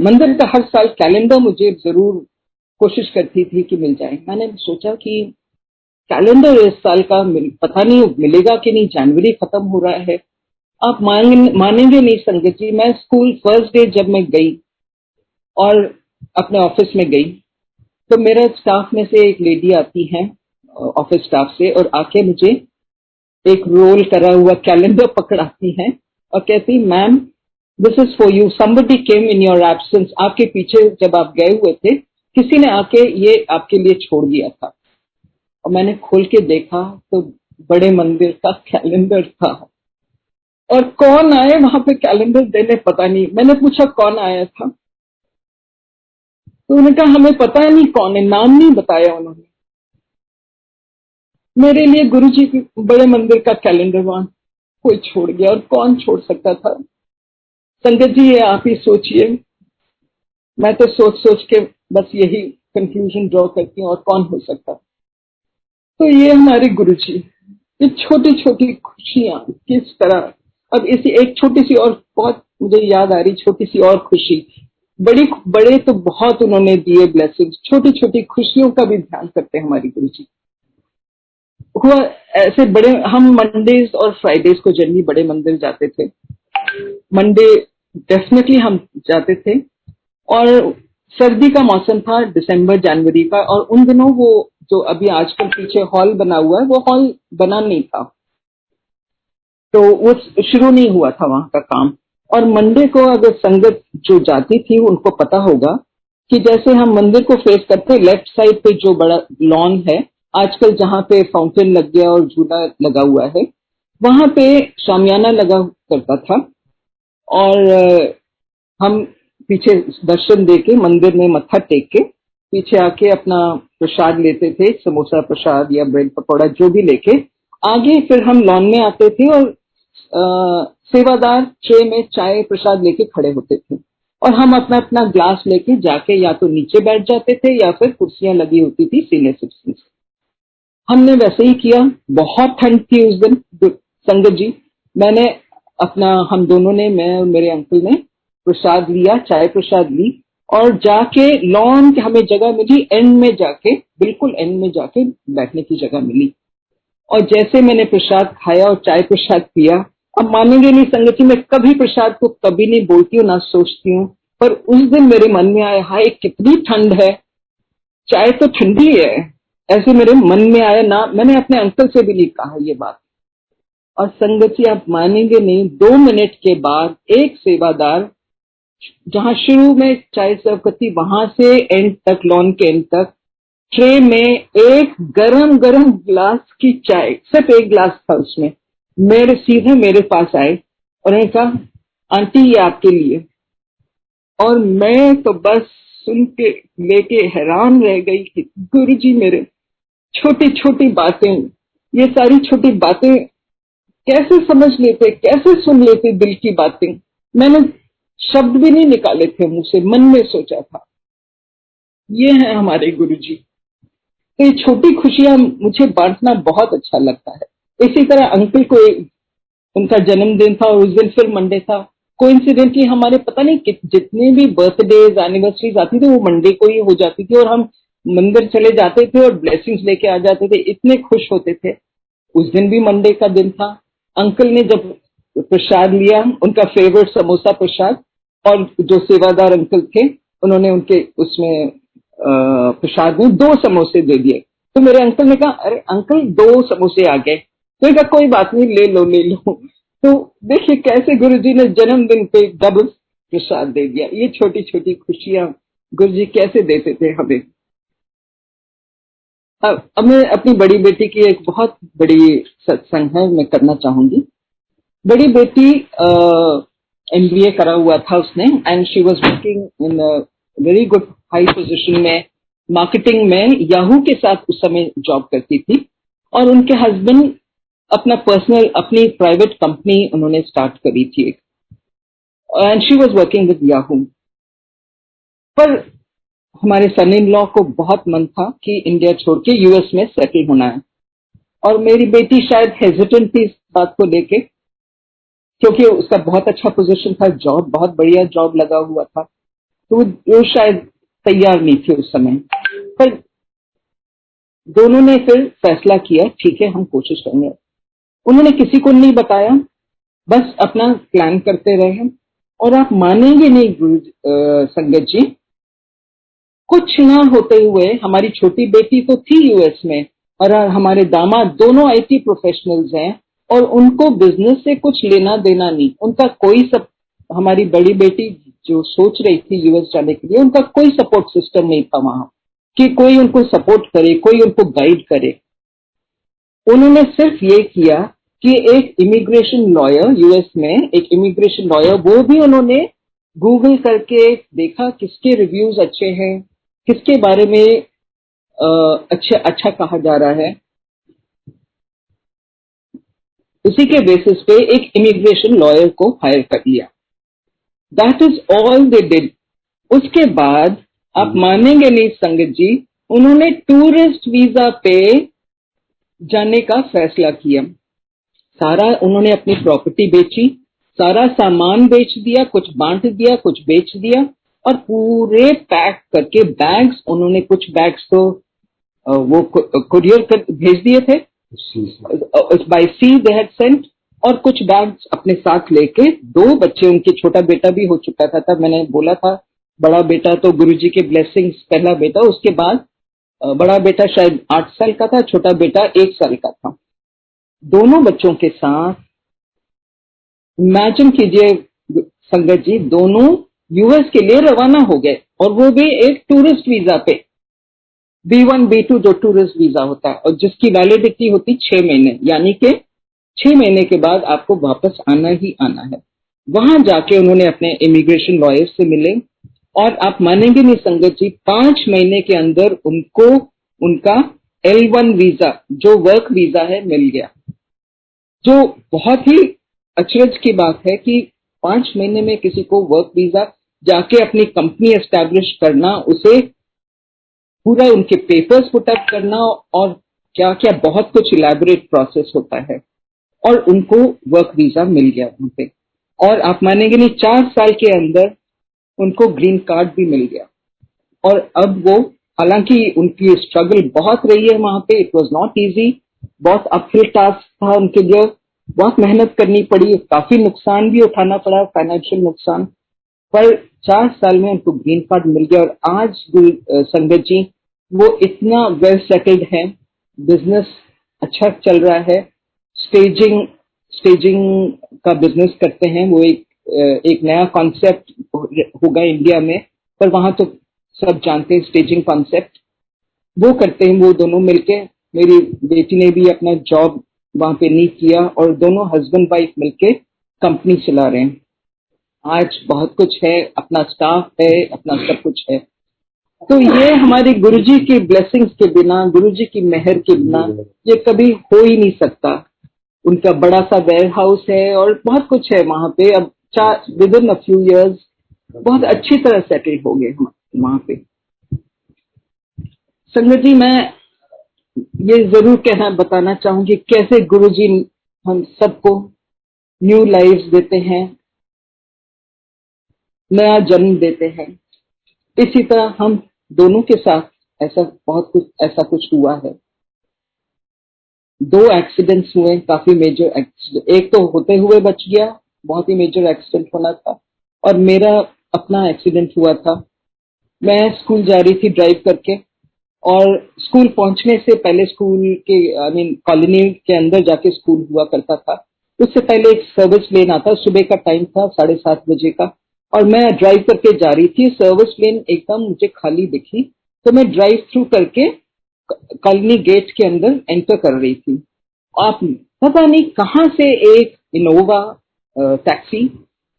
मंदिर का हर साल कैलेंडर मुझे ज़रूर कोशिश करती थी कि मिल जाए। मैंने सोचा कि कैलेंडर इस साल का पता नहीं मिलेगा कि नहीं, जनवरी खत्म हो रहा है। आप मानेंगे नहीं संगत जी, मैं स्कूल फ़र्स्ट डे जब मैं गई और अपने ऑफ़िस में गई तो मेरे स्टाफ में से एक लेडी आती है, ऑफ़िस स्टाफ से, और आके मुझे एक रोल करा हुआ कैलेंडर पकड़ाती है और कहती, ma'am this is for you somebody came in your absence आपके पीछे जब आप गए हुए थे, किसी ने आके ये आपके लिए छोड़ दिया था। और मैंने खोल के देखा तो बड़े मंदिर का कैलेंडर था। और कौन आए वहाँ पे कैलेंडर देने पता नहीं। मैंने पूछा, कौन आया था? तो उन्होंने कहा, हमें पता नहीं कौन है, नाम नहीं बताया उन्होंने। मेरे लिए गुरु जी के बड़े मंदिर का कैलेंडर वहाँ कोई छोड़ गया और कौन छोड़ सकता था? संगत जी, ये आप ही सोचिए। मैं तो सोच सोच के बस यही कंक्लूजन ड्रॉ करती हूँ और कौन हो सकता तो ये हमारे गुरु जी ये छोटी छोटी खुशियाँ किस तरह? अब इसी एक छोटी सी और बहुत मुझे याद आ रही छोटी सी और खुशी। बड़ी, बड़े तो बहुत उन्होंने दिए ब्लेसिंग्स छोटी छोटी खुशियों का भी ध्यान करते हैं हमारी गुरु जी हुआ ऐसे बड़े, हम मंडेज और फ्राइडेज को जनरली बड़े मंदिर जाते थे। मंडे डेफिनेटली हम जाते थे। और सर्दी का मौसम था दिसंबर जनवरी का, और उन दिनों वो जो अभी आजकल पीछे हॉल बना हुआ है, वो हॉल बना नहीं था। तो वो शुरू नहीं हुआ था वहाँ का काम। और मंडे को अगर संगत जो जाती थी, उनको पता होगा कि जैसे हम मंदिर को फेस करते लेफ़्ट साइड पे जो बड़ा लॉन है, आजकल जहाँ पे फाउंटेन लग गया और झूला लगा हुआ है, वहाँ पे शामियाना लगा करता था। और, हम पीछे दर्शन दे के मंदिर में मत्था टेक के पीछे आके अपना प्रसाद लेते थे समोसा प्रसाद या ब्रेड पकौड़ा जो भी लेके। आगे फिर हम लॉन में आते थे और आ, सेवादार ट्रे में चाय प्रसाद लेके खड़े होते थे। और हम अपना अपना ग्लास लेके जाके या तो नीचे बैठ जाते थे या फिर कुर्सियाँ लगी होती थी सीनियर सिटीजन हमने वैसे ही किया। बहुत ठंड थी उस दिन संगत जी। मैंने अपना हम दोनों ने मैं और मेरे अंकल ने प्रसाद लिया चाय प्रसाद ली। और जाके लॉन के हमें जगह मिली एंड में जाके, बिल्कुल एंड में जाके बैठने की जगह मिली। और जैसे मैंने प्रसाद खाया और चाय प्रसाद पिया, अब मानेंगे नहीं संगति में कभी प्रसाद को कभी नहीं बोलती हूँ, ना सोचती हूँ, पर उस दिन मेरे मन में आया हाय कितनी ठंड है, चाय तो ठंडी है, ऐसे मेरे मन में आया ना, मैंने अपने अंकल से भी नहीं कहा ये बात। और संगति आप मानेंगे नहीं, दो मिनट के बाद एक सेवादार जहाँ शुरू में चाय सर्व करती वहाँ से एंड तक लॉन के एंड तक ट्रे में एक गरम गरम ग्लास की चाय, सिर्फ़ एक ग्लास था उसमें। मेरे सीधे मेरे पास आए और उन्होंने कहा, आंटी, ये आपके लिए। और मैं तो बस सुन के, लेके हैरान रह गई कि गुरु जी मेरे छोटी छोटी बातें, ये सारी छोटी बातें कैसे समझ लेते, कैसे सुन लेते दिल की बातें? मैंने शब्द भी नहीं निकाले थे मुँह से, मन में सोचा था। ये है हमारे गुरु जी तो ये छोटी खुशियाँ मुझे बांटना बहुत अच्छा लगता है। इसी तरह अंकल को उनका जन्मदिन था उस दिन फिर मंडे था। कोइंसिडेंटली हमारे पता नहीं जितने भी बर्थडेज एनिवर्सरीज आती थी, वो मंडे को ही हो जाती थी और हम मंदिर चले जाते थे और ब्लेसिंग्स लेके आ जाते थे। इतने खुश होते थे। उस दिन भी मंडे का दिन था। अंकल ने जब प्रसाद लिया, उनका फेवरेट समोसा प्रसाद और जो सेवादार अंकल थे, उन्होंने उनके उसमें प्रसाद में दो समोसे दे दिए। तो मेरे अंकल ने कहा, अरे अंकल, दो समोसे आ गए। तो कहा, कोई बात नहीं, ले लो ले लो। तो देखिए कैसे गुरु जी ने जन्मदिन पे डबल प्रसाद दे दिया। ये छोटी छोटी खुशियाँ गुरु जी कैसे देते थे हमें? अब अब मैं अपनी बड़ी बेटी की एक बहुत बड़ी सत्संग है, मैं करना चाहूँगी। बड़ी बेटी एम बी ए करा हुआ था उसने and she was working in very good high position में मार्केटिंग में याहू के साथ उस समय जॉब करती थी, और उनके हस्बैंड अपना पर्सनल अपनी प्राइवेट कंपनी उन्होंने स्टार्ट करी थी एक। And she was working with Yahoo पर हमारे सन इन लॉ को बहुत मन था कि इंडिया छोड़ के यूएस में सेटल होना है। और मेरी बेटी शायद हेजिटेंट थी इस बात को लेके क्योंकि उसका बहुत अच्छा पोजीशन था जॉब बहुत बढ़िया जॉब लगा हुआ था। तो वो शायद तैयार नहीं थे उस समय। पर दोनों ने फिर फैसला किया, ठीक है, हम कोशिश करेंगे। उन्होंने किसी को नहीं बताया, बस अपना प्लान करते रहे और आप मानेंगे नहीं, गुरु संगत जी, कुछ ना होते हुए, हमारी छोटी बेटी तो थी यूएस में, और हमारे दामाद दोनों आईटी प्रोफेशनल्स हैं। और उनको बिज़नेस से कुछ लेना देना नहीं। उनका कोई सब हमारी बड़ी बेटी जो सोच रही थी यूएस जाने के लिए उनका कोई सपोर्ट सिस्टम नहीं था वहाँ। कि कोई उनको सपोर्ट करे कोई उनको गाइड करे। उन्होंने सिर्फ़ ये किया कि एक इमिग्रेशन लॉयर यूएस में एक इमिग्रेशन लॉयर वो भी उन्होंने गूगल करके देखा किसके रिव्यूज़ अच्छे हैं किसके बारे में आ, अच्छा अच्छा कहा जा रहा है। उसी के बेसिस पे एक इमिग्रेशन लॉयर को हायर कर लिया। That is all they did उसके बाद आप मानेंगे नहीं संगत जी उन्होंने टूरिस्ट वीज़ा पे जाने का फैसला किया। सारा उन्होंने अपनी प्रॉपर्टी बेची सारा सामान बेच दिया कुछ बांट दिया कुछ बेच दिया और पूरे पैक करके बैग्स उन्होंने कुछ बैग्स तो वो कुरियर कर भेज दिए थे। By sea they had sent और कुछ बैग्स अपने साथ लेके, दो बच्चे, उनके छोटा बेटा भी हो चुका था, तब मैंने बोला था, बड़ा बेटा तो गुरुजी के ब्लेसिंग्स पहला बेटा, उसके बाद बड़ा बेटा शायद आठ साल का था, छोटा बेटा एक साल का था। दोनों बच्चों के साथ इमेजिन कीजिए, संगत जी, दोनों यूएस के लिए रवाना हो गए और वो भी एक टूरिस्ट वीज़ा पे। बी वन बी टू जो टूरिस्ट वीज़ा होता है, और जिसकी वैलिडिटी होती छह महीने, यानी कि छह महीने के बाद आपको वापस आना ही आना है। वहाँ जाके उन्होंने अपने इमिग्रेशन लॉयर से मिले, और आप मानेंगे नहीं संगत जी, पाँच महीने के अंदर उनको, उनका एल वन वीज़ा जो वर्क वीज़ा है, मिल गया। जो बहुत ही अचरज की बात है कि पाँच महीने में किसी को वर्क वीज़ा जाके अपनी कंपनी एस्टेब्लिश करना, उसे पूरा उनके पेपर्स पुटअप करना और क्या क्या बहुत कुछ इलेबोरेट प्रोसेस होता है। और उनको वर्क वीज़ा मिल गया वहाँ पे। और आप मानेंगे नहीं, चार साल के अंदर उनको ग्रीन कार्ड भी मिल गया। और अब वो, हालाँकि उनकी स्ट्रगल बहुत रही है वहाँ पे इट वॉज़ नॉट ईजी बहुत अपहिल टास्क था उनके लिए। बहुत मेहनत करनी पड़ी, काफ़ी नुकसान भी उठाना पड़ा फाइनेंशियल नुकसान। पर चार साल में उनको ग्रीन कार्ड मिल गया और आज गुरु संगत जी, वो इतना वेल सेटल्ड है बिज़नेस अच्छा चल रहा है स्टेजिंग स्टेजिंग का बिज़नेस करते हैं, वो एक एक नया कॉन्सेप्ट होगा इंडिया में, पर वहाँ तो सब जानते हैं स्टेजिंग कॉन्सेप्ट वो करते हैं, वो दोनों मिलके, मेरी बेटी ने भी अपना जॉब वहाँ पे नहीं किया और दोनों हस्बैंड वाइफ मिलके कंपनी चला रहे हैं। आज बहुत कुछ है, अपना स्टाफ है, अपना सब कुछ है। तो ये हमारे गुरुजी की ब्लेसिंग्स के बिना, गुरुजी की मेहर के बिना ये कभी हो ही नहीं सकता। उनका बड़ा सा वेयर हाउस है और बहुत कुछ है वहाँ पे। अब चार within a few years बहुत अच्छी तरह सेटल हो गए वहाँ पे। संगत जी, मैं ये ज़रूर कहना, बताना चाहूँगी कैसे गुरु जी हम सबको न्यू लाइफ देते हैं। नया जन्म देते हैं। इसी तरह हम दोनों के साथ ऐसा बहुत कुछ, ऐसा कुछ हुआ है। दो एक्सीडेंट्स हुए, काफ़ी मेजर एक्सीडेंट एक तो होते हुए बच गया, बहुत ही मेजर एक्सीडेंट होना था और मेरा अपना एक्सीडेंट हुआ था। मैं स्कूल जा रही थी ड्राइव करके और स्कूल पहुँचने से पहले स्कूल के आई मीन कॉलोनी के अंदर जाके स्कूल हुआ करता था। उससे पहले एक सर्विस लेन आता सुबह का टाइम था, साढ़े सात बजे का। और मैं ड्राइव करके जा रही थी सर्विस लेन एकदम मुझे खाली दिखी तो मैं ड्राइव थ्रू करके कॉलोनी गेट के अंदर एंटर कर रही थी। आप पता नहीं कहाँ से एक इनोवा टैक्सी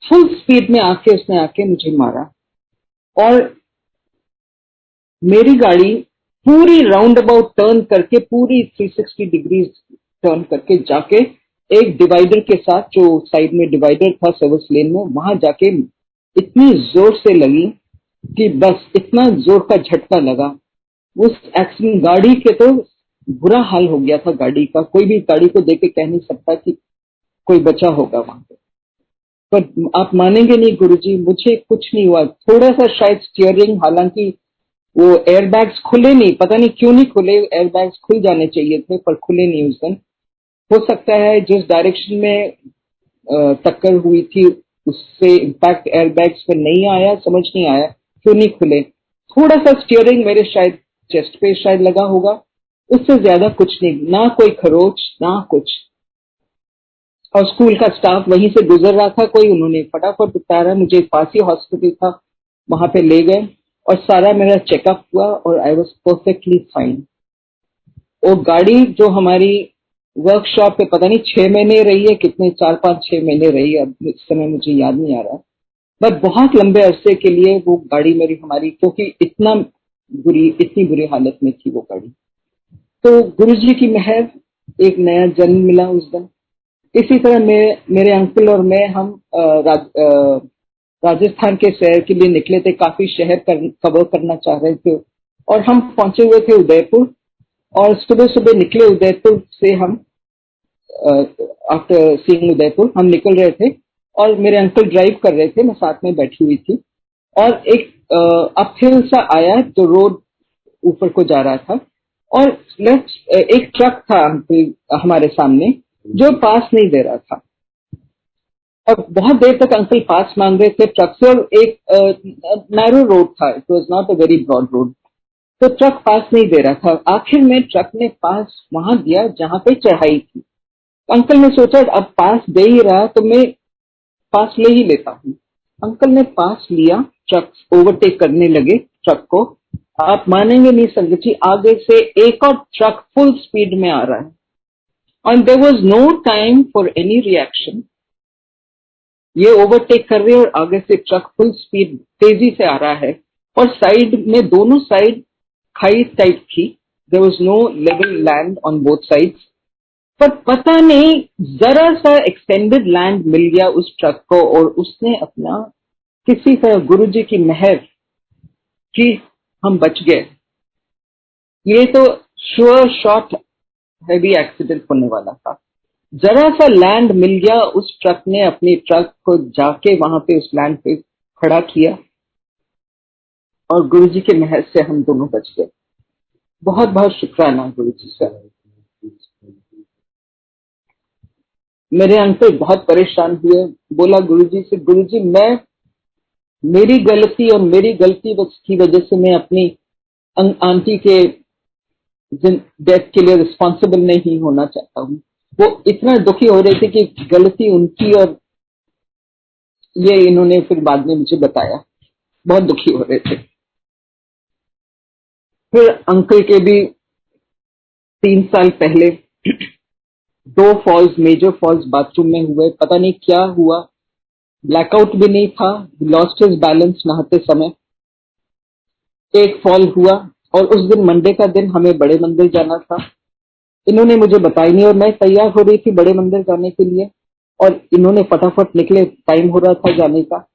फुल स्पीड में आके उसने आके मुझे मारा। और मेरी गाड़ी पूरी राउंड अबाउट टर्न करके, पूरी 360 डिग्री टर्न करके जाके एक डिवाइडर के साथ, जो साइड में डिवाइडर था सर्विस लेन में, वहाँ जाके इतनी ज़ोर से लगी कि बस इतना ज़ोर का झटका लगा। उस एक्सीडेंट गाड़ी के तो बुरा हाल हो गया था गाड़ी का। कोई भी गाड़ी को देख के कह नहीं सकता कि कोई बचा होगा वहाँ पे। पर आप मानेंगे नहीं गुरुजी, मुझे कुछ नहीं हुआ। थोड़ा सा शायद स्टीयरिंग हालाँकि वो एयरबैग्स खुले नहीं, पता नहीं क्यों नहीं खुले। एयरबैग्स खुल जाने चाहिए थे, पर खुले नहीं उस दिन। हो सकता है जिस डायरेक्शन में टक्कर हुई थी उससे इम्पैक्ट एयरबैग्स पे नहीं आया, समझ नहीं आया, क्यों नहीं खुले? थोड़ा सा स्टीयरिंग मेरे शायद चेस्ट पे शायद लगा होगा, उससे ज़्यादा कुछ नहीं, ना कोई खरोच, ना कुछ। और स्कूल का स्टाफ वहीं से गुजर रहा था, कोई उन्होंने फटाफट उतारा, मुझे पासी हॉस्पिटल था, वहाँ पे ले गए, और सारा मेरा चेकअप हुआ, और आई वॉज़ परफेक्टली फाइन वो गाड़ी जो हमारी वर्कशॉप पे पता नहीं छह महीने रही है कितने चार पाँच छह महीने रही है अब इस समय मुझे याद नहीं आ रहा बट बहुत लंबे अरसे के लिए वो गाड़ी मेरी हमारी क्योंकि इतना बुरी इतनी बुरी हालत में थी वो गाड़ी। तो गुरु जी की मेहर एक नया जन्म मिला उस दिन। इसी तरह मेरे मेरे अंकल और मैं हम राज, राजस्थान के शहर के लिए निकले थे काफ़ी शहर कर, कवर करना चाह रहे थे। और हम पहुँचे हुए थे उदयपुर। और सुबह सुबह निकले उदयपुर से हम आफ्टर सीइंग उदयपुर, हम निकल रहे थे और मेरे अंकल ड्राइव कर रहे थे, मैं साथ में बैठी हुई थी। और एक अपहिल सा आया जो रोड ऊपर को जा रहा था। और लेफ़्ट एक ट्रक था हमारे सामने, जो पास नहीं दे रहा था। और बहुत देर तक अंकल पास मांग रहे थे ट्रक से और एक नैरो रोड था। It was not a very broad road तो ट्रक पास नहीं दे रहा था। आखिर में ट्रक ने पास वहाँ दिया जहाँ पे चढ़ाई थी अंकल ने सोचा, अब पास दे ही रहा तो मैं पास ले ही लेता हूँ। अंकल ने पास लिया ट्रक, ओवरटेक करने लगे ट्रक को। आप मानेंगे नहीं संगत जी, आगे से एक और ट्रक फुल स्पीड में आ रहा है। And there was no time for any reaction ये ओवरटेक कर रहे और आगे से ट्रक फुल स्पीड, तेज़ी से आ रहा है। और साइड में, दोनों साइड खाई टाइप थी। There was no level land on both sides पर पता नहीं, जरा सा एक्सटेंडेड लैंड मिल गया उस ट्रक को और उसने अपना किसी तरह गुरु जी की मेहर की हम बच गए। ये तो श्योर शॉट हैवी एक्सीडेंट होने वाला था। जरा सा लैंड मिल गया, उस ट्रक ने अपनी ट्रक को जाके वहाँ पे उस लैंड पे खड़ा किया। और गुरु जी के महल से हम दोनों बच गए। बहुत बहुत शुक्राना गुरु जी का मेरे अंकल बहुत परेशान हुए। बोला गुरु जी से गुरु जी मैं, मेरी गलती और मेरी गलती की वजह से मैं अपनी आंटी के डेथ के लिए रिस्पॉन्सिबल नहीं होना चाहता हूँ। वो इतना दुखी हो रहे थे कि गलती उनकी और ये इन्होंने फिर बाद में मुझे बताया। बहुत दुखी हो रहे थे। फिर अंकल के भी तीन साल पहले दो फॉल्स मेजर फॉल्स बाथरूम में हुए। पता नहीं क्या हुआ। ब्लैकआउट भी नहीं था। लॉस्ट हिज बैलेंस नहाते समय। एक फॉल हुआ और उस दिन मंडे का दिन हमें बड़े मंदिर जाना था। इन्होंने मुझे बताई नहीं और मैं तैयार हो रही थी बड़े मंदिर जाने के लिए और इन्होंने फटाफट निकले। टाइम हो रहा था जाने का।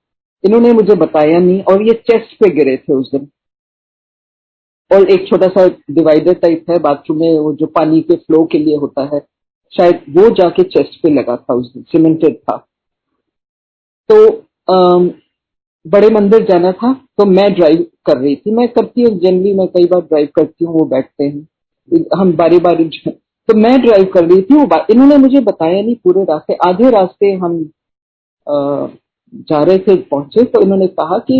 इन्होंने मुझे बताया नहीं और ये चेस्ट पे गिरे थे उस दिन। और एक छोटा सा डिवाइडर टाइप है बाथरूम में वो जो पानी के फ्लो के लिए होता है शायद वो जाके चेस्ट पे लगा था उस दिन सीमेंटेड था। तो आ, बड़े मंदिर जाना था तो मैं ड्राइव कर रही थी। मैं करती हूँ जनरली मैं कई बार ड्राइव करती हूँ वो बैठते हैं। हम बारी बारी तो मैं ड्राइव कर रही थी वो इन्होंने मुझे बताया नहीं पूरे रास्ते आधे रास्ते हम आ, जा रहे थे पहुँचे तो इन्होंने कहा कि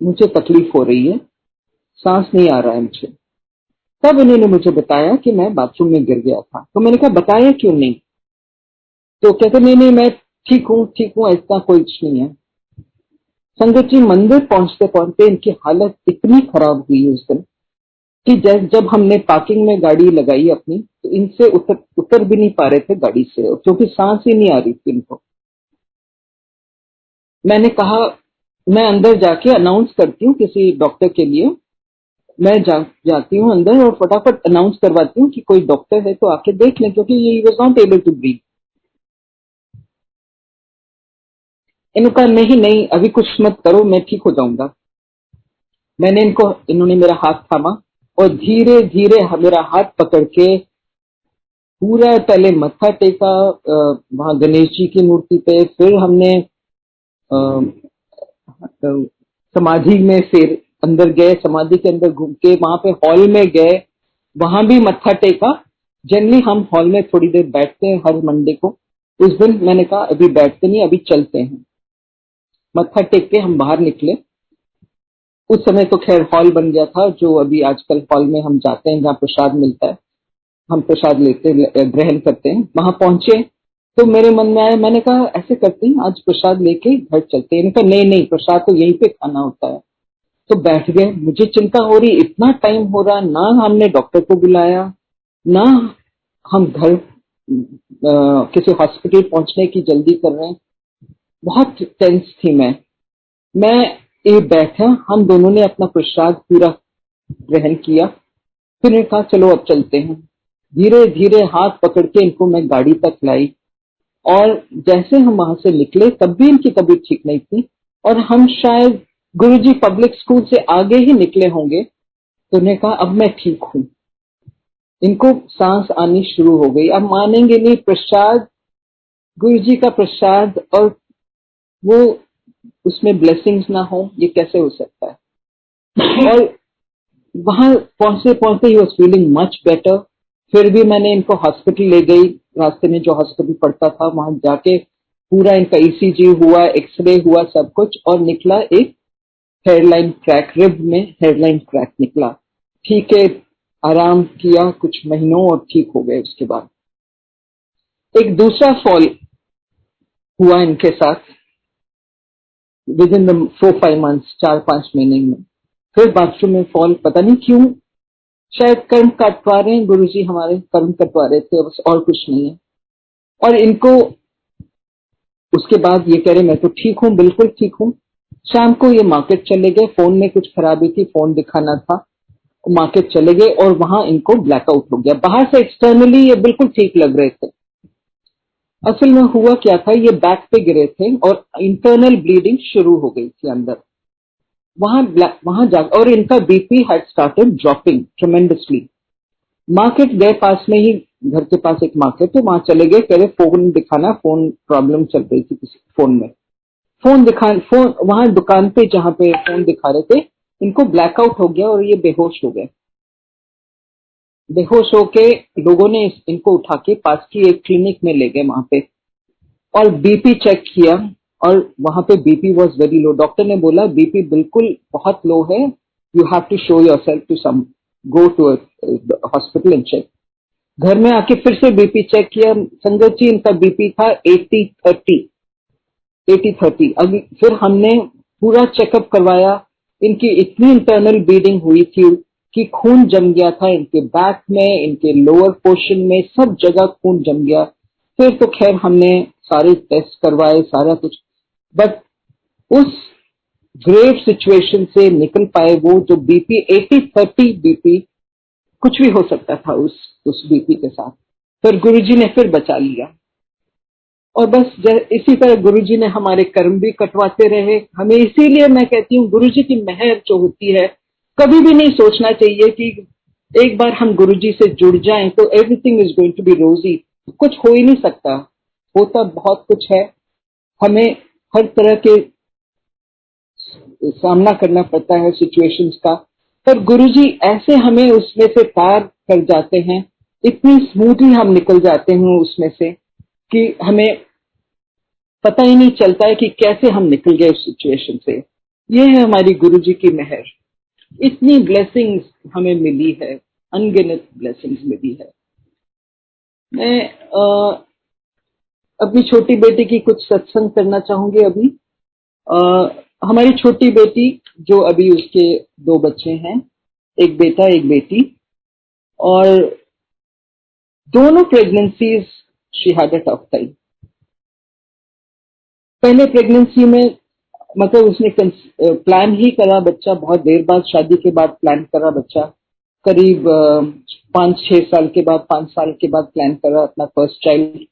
मुझे तकलीफ़ हो रही है। सांस नहीं आ रहा है मुझे। तब इन्होंने मुझे बताया कि मैं बाथरूम में गिर गया था। तो मैंने कहा, बताया क्यों नहीं? तो कहते, नहीं नहीं, मैं ठीक हूँ ठीक हूँ, ऐसा कोई कुछ नहीं है। संगत जी मंदिर पहुँचते पहुँचते इनकी हालत इतनी खराब हुई उस दिन कि जब हमने पार्किंग में गाड़ी लगाई अपनी तो इनसे उतर उतर भी नहीं पा रहे थे गाड़ी से, क्योंकि सांस ही नहीं आ रही थी इनको। मैंने कहा, मैं अंदर जाके अनाउंस करती हूँ किसी डॉक्टर के लिए मैं जा, जाती हूँ अंदर और फटाफट अनाउंस करवाती हूँ कि कोई डॉक्टर है तो आके देख लें क्योंकि ये was not able to breathe इनका नहीं नहीं अभी कुछ मत करो मैं ठीक हो जाऊँगा। मैंने इनको इन्होंने मेरा हाथ थामा और धीरे धीरे मेरा हाथ पकड़ के पूरा पहले मत्था टेका वहाँ गणेश जी की मूर्ति पे फिर हमने समाधि में फिर अंदर गए, समाधि के अंदर घूम के, वहाँ पे हॉल में गए, वहाँ भी मत्था टेका। जनरली हम हॉल में थोड़ी देर बैठते हैं हर मंडे को। उस दिन मैंने कहा, अभी बैठते नहीं, अभी चलते हैं। मत्था टेक के हम बाहर निकले। उस समय तो खैर हॉल बन गया था, जो अभी आजकल हॉल में हम जाते हैं, जहाँ प्रसाद मिलता है। हम प्रसाद लेते ग्रहण करते हैं। वहाँ पहुँचे तो मेरे मन में आया, मैंने कहा, ऐसे करते हैं, आज प्रसाद लेके घर चलते हैं। इनका नहीं नहीं, प्रसाद तो यहीं पे खाना होता है। तो बैठ गए। मुझे चिंता हो रही, इतना टाइम हो रहा, ना हमने डॉक्टर को बुलाया, ना हम घर किसी हॉस्पिटल पहुँचने की जल्दी कर रहे हैं। बहुत टेंस थी मैं। मैं ये बैठा, हम दोनों ने अपना प्रसाद पूरा ग्रहण किया। फिर ने कहा, चलो अब चलते हैं। धीरे धीरे हाथ पकड़ के इनको मैं गाड़ी तक लाई। और जैसे हम वहाँ से निकले, तब भी इनकी तबीयत ठीक नहीं थी। और हम शायद गुरुजी पब्लिक स्कूल से आगे ही निकले होंगे तो उन्हें कहा अब मैं ठीक हूँ। इनको सांस आनी शुरू हो गई। अब मानेंगे नहीं प्रसाद गुरु जी का प्रसाद और वो उसमें ब्लेसिंग्स ना हो ये कैसे हो सकता है? और वहाँ पहुँचते पहुँचते ही वॉज़ फीलिंग मच बेटर फिर भी मैंने इनको हॉस्पिटल ले गई। रास्ते में जो हॉस्पिटल पड़ता था वहाँ जाके पूरा इनका ईसीजी हुआ एक्सरे हुआ सब कुछ और निकला एक हेयरलाइन क्रैक, रिब में हेयरलाइन क्रैक निकला। ठीक है, आराम किया कुछ महीनों और ठीक हो गए उसके बाद। एक दूसरा फॉल हुआ इनके साथ within the four five months चार, पाँच महीने में। फिर बाथरूम में फॉल पता नहीं क्यों, शायद कर्म कटवा रहे हैं गुरु जी हमारे कर्म कटवा रहे थे, बस और कुछ नहीं है। और इनको, उसके बाद ये कह रहे, मैं तो ठीक हूँ, बिल्कुल ठीक हूँ। शाम को ये मार्केट चले गए। फ़ोन में कुछ खराबी थी फ़ोन दिखाना था। मार्केट चले गए और वहाँ इनको ब्लैकआउट हो गया। बाहर से एक्सटर्नली ये बिल्कुल ठीक लग रहे थे। असल में हुआ क्या था, ये बैक पे गिरे थे और इंटरनल ब्लीडिंग शुरू हो गई थी अंदर। वहाँ वहाँ जा, और इनका BP had started dropping tremendously market गए पास में ही, घर के पास एक मार्केट है, वहाँ चले गए। कह रहे फ़ोन दिखाना फ़ोन प्रॉब्लम चल रही थी किसी फ़ोन में। फ़ोन दिखा, फ़ोन, वहाँ दुकान पे जहाँ पे फ़ोन दिखा रहे थे, इनको ब्लैकआउट हो गया और ये बेहोश हो गए। बेहोश होके लोगों ने इनको उठा के पास की एक क्लिनिक में ले गए वहाँ पे। और बीपी चेक किया और वहाँ पे BP was very low doctor ने बोला बीपी बिल्कुल बहुत लो है। You have to show yourself to some go to hospital and check घर में आके फिर से बीपी चेक किया। संगत जी, इनका बीपी था एटी थर्टी एटी थर्टी अभी फिर हमने पूरा चेकअप करवाया। इनकी इतनी इंटरनल ब्लीडिंग हुई थी कि खून जम गया था। इनके बैक में, इनके लोअर पोर्शन में, सब जगह खून जम गया। फिर तो खैर हमने सारे टेस्ट करवाए, सारा कुछ। बट उस ग्रेव सिचुएशन से निकल पाए वो जो बीपी एटी थर्टी बीपी कुछ भी हो सकता था उस उस बीपी के साथ। फिर गुरुजी ने फिर बचा लिया। और बस इसी तरह गुरुजी ने हमारे कर्म भी कटवाते रहे। हमें इसीलिए मैं कहती हूँ, गुरुजी की मेहर जो होती है, कभी भी नहीं सोचना चाहिए कि एक बार हम गुरुजी से जुड़ जाएँ तो everything is going to be rosy कुछ हो ही नहीं सकता। होता बहुत कुछ है। हमें हर तरह के सामना करना पड़ता है सिचुएशंस का। पर गुरुजी ऐसे हमें उसमें से पार कर जाते हैं। इतनी स्मूथली हम निकल जाते हैं उसमें से। कि हमें पता ही नहीं चलता है कि कैसे हम निकल गए उस सिचुएशन से। ये है हमारी गुरु जी की मेहर। इतनी ब्लेसिंग्स हमें मिली है अनगिनत ब्लेसिंग्स मिली है। मैं आ, अपनी छोटी बेटी की कुछ सत्संग करना चाहूँगी अभी। आ, हमारी छोटी बेटी जो अभी उसके दो बच्चे हैं एक बेटा एक बेटी और दोनों प्रेगनेंसीज शी अ टाइम पहले प्रेगनेंसी में मतलब उसने प्लान ही करा बच्चा, बहुत देर बाद, शादी के बाद प्लान करा बच्चा। करीब पाँच छह साल के बाद, पाँच साल के बाद प्लान करा अपना फ़र्स्ट चाइल्ड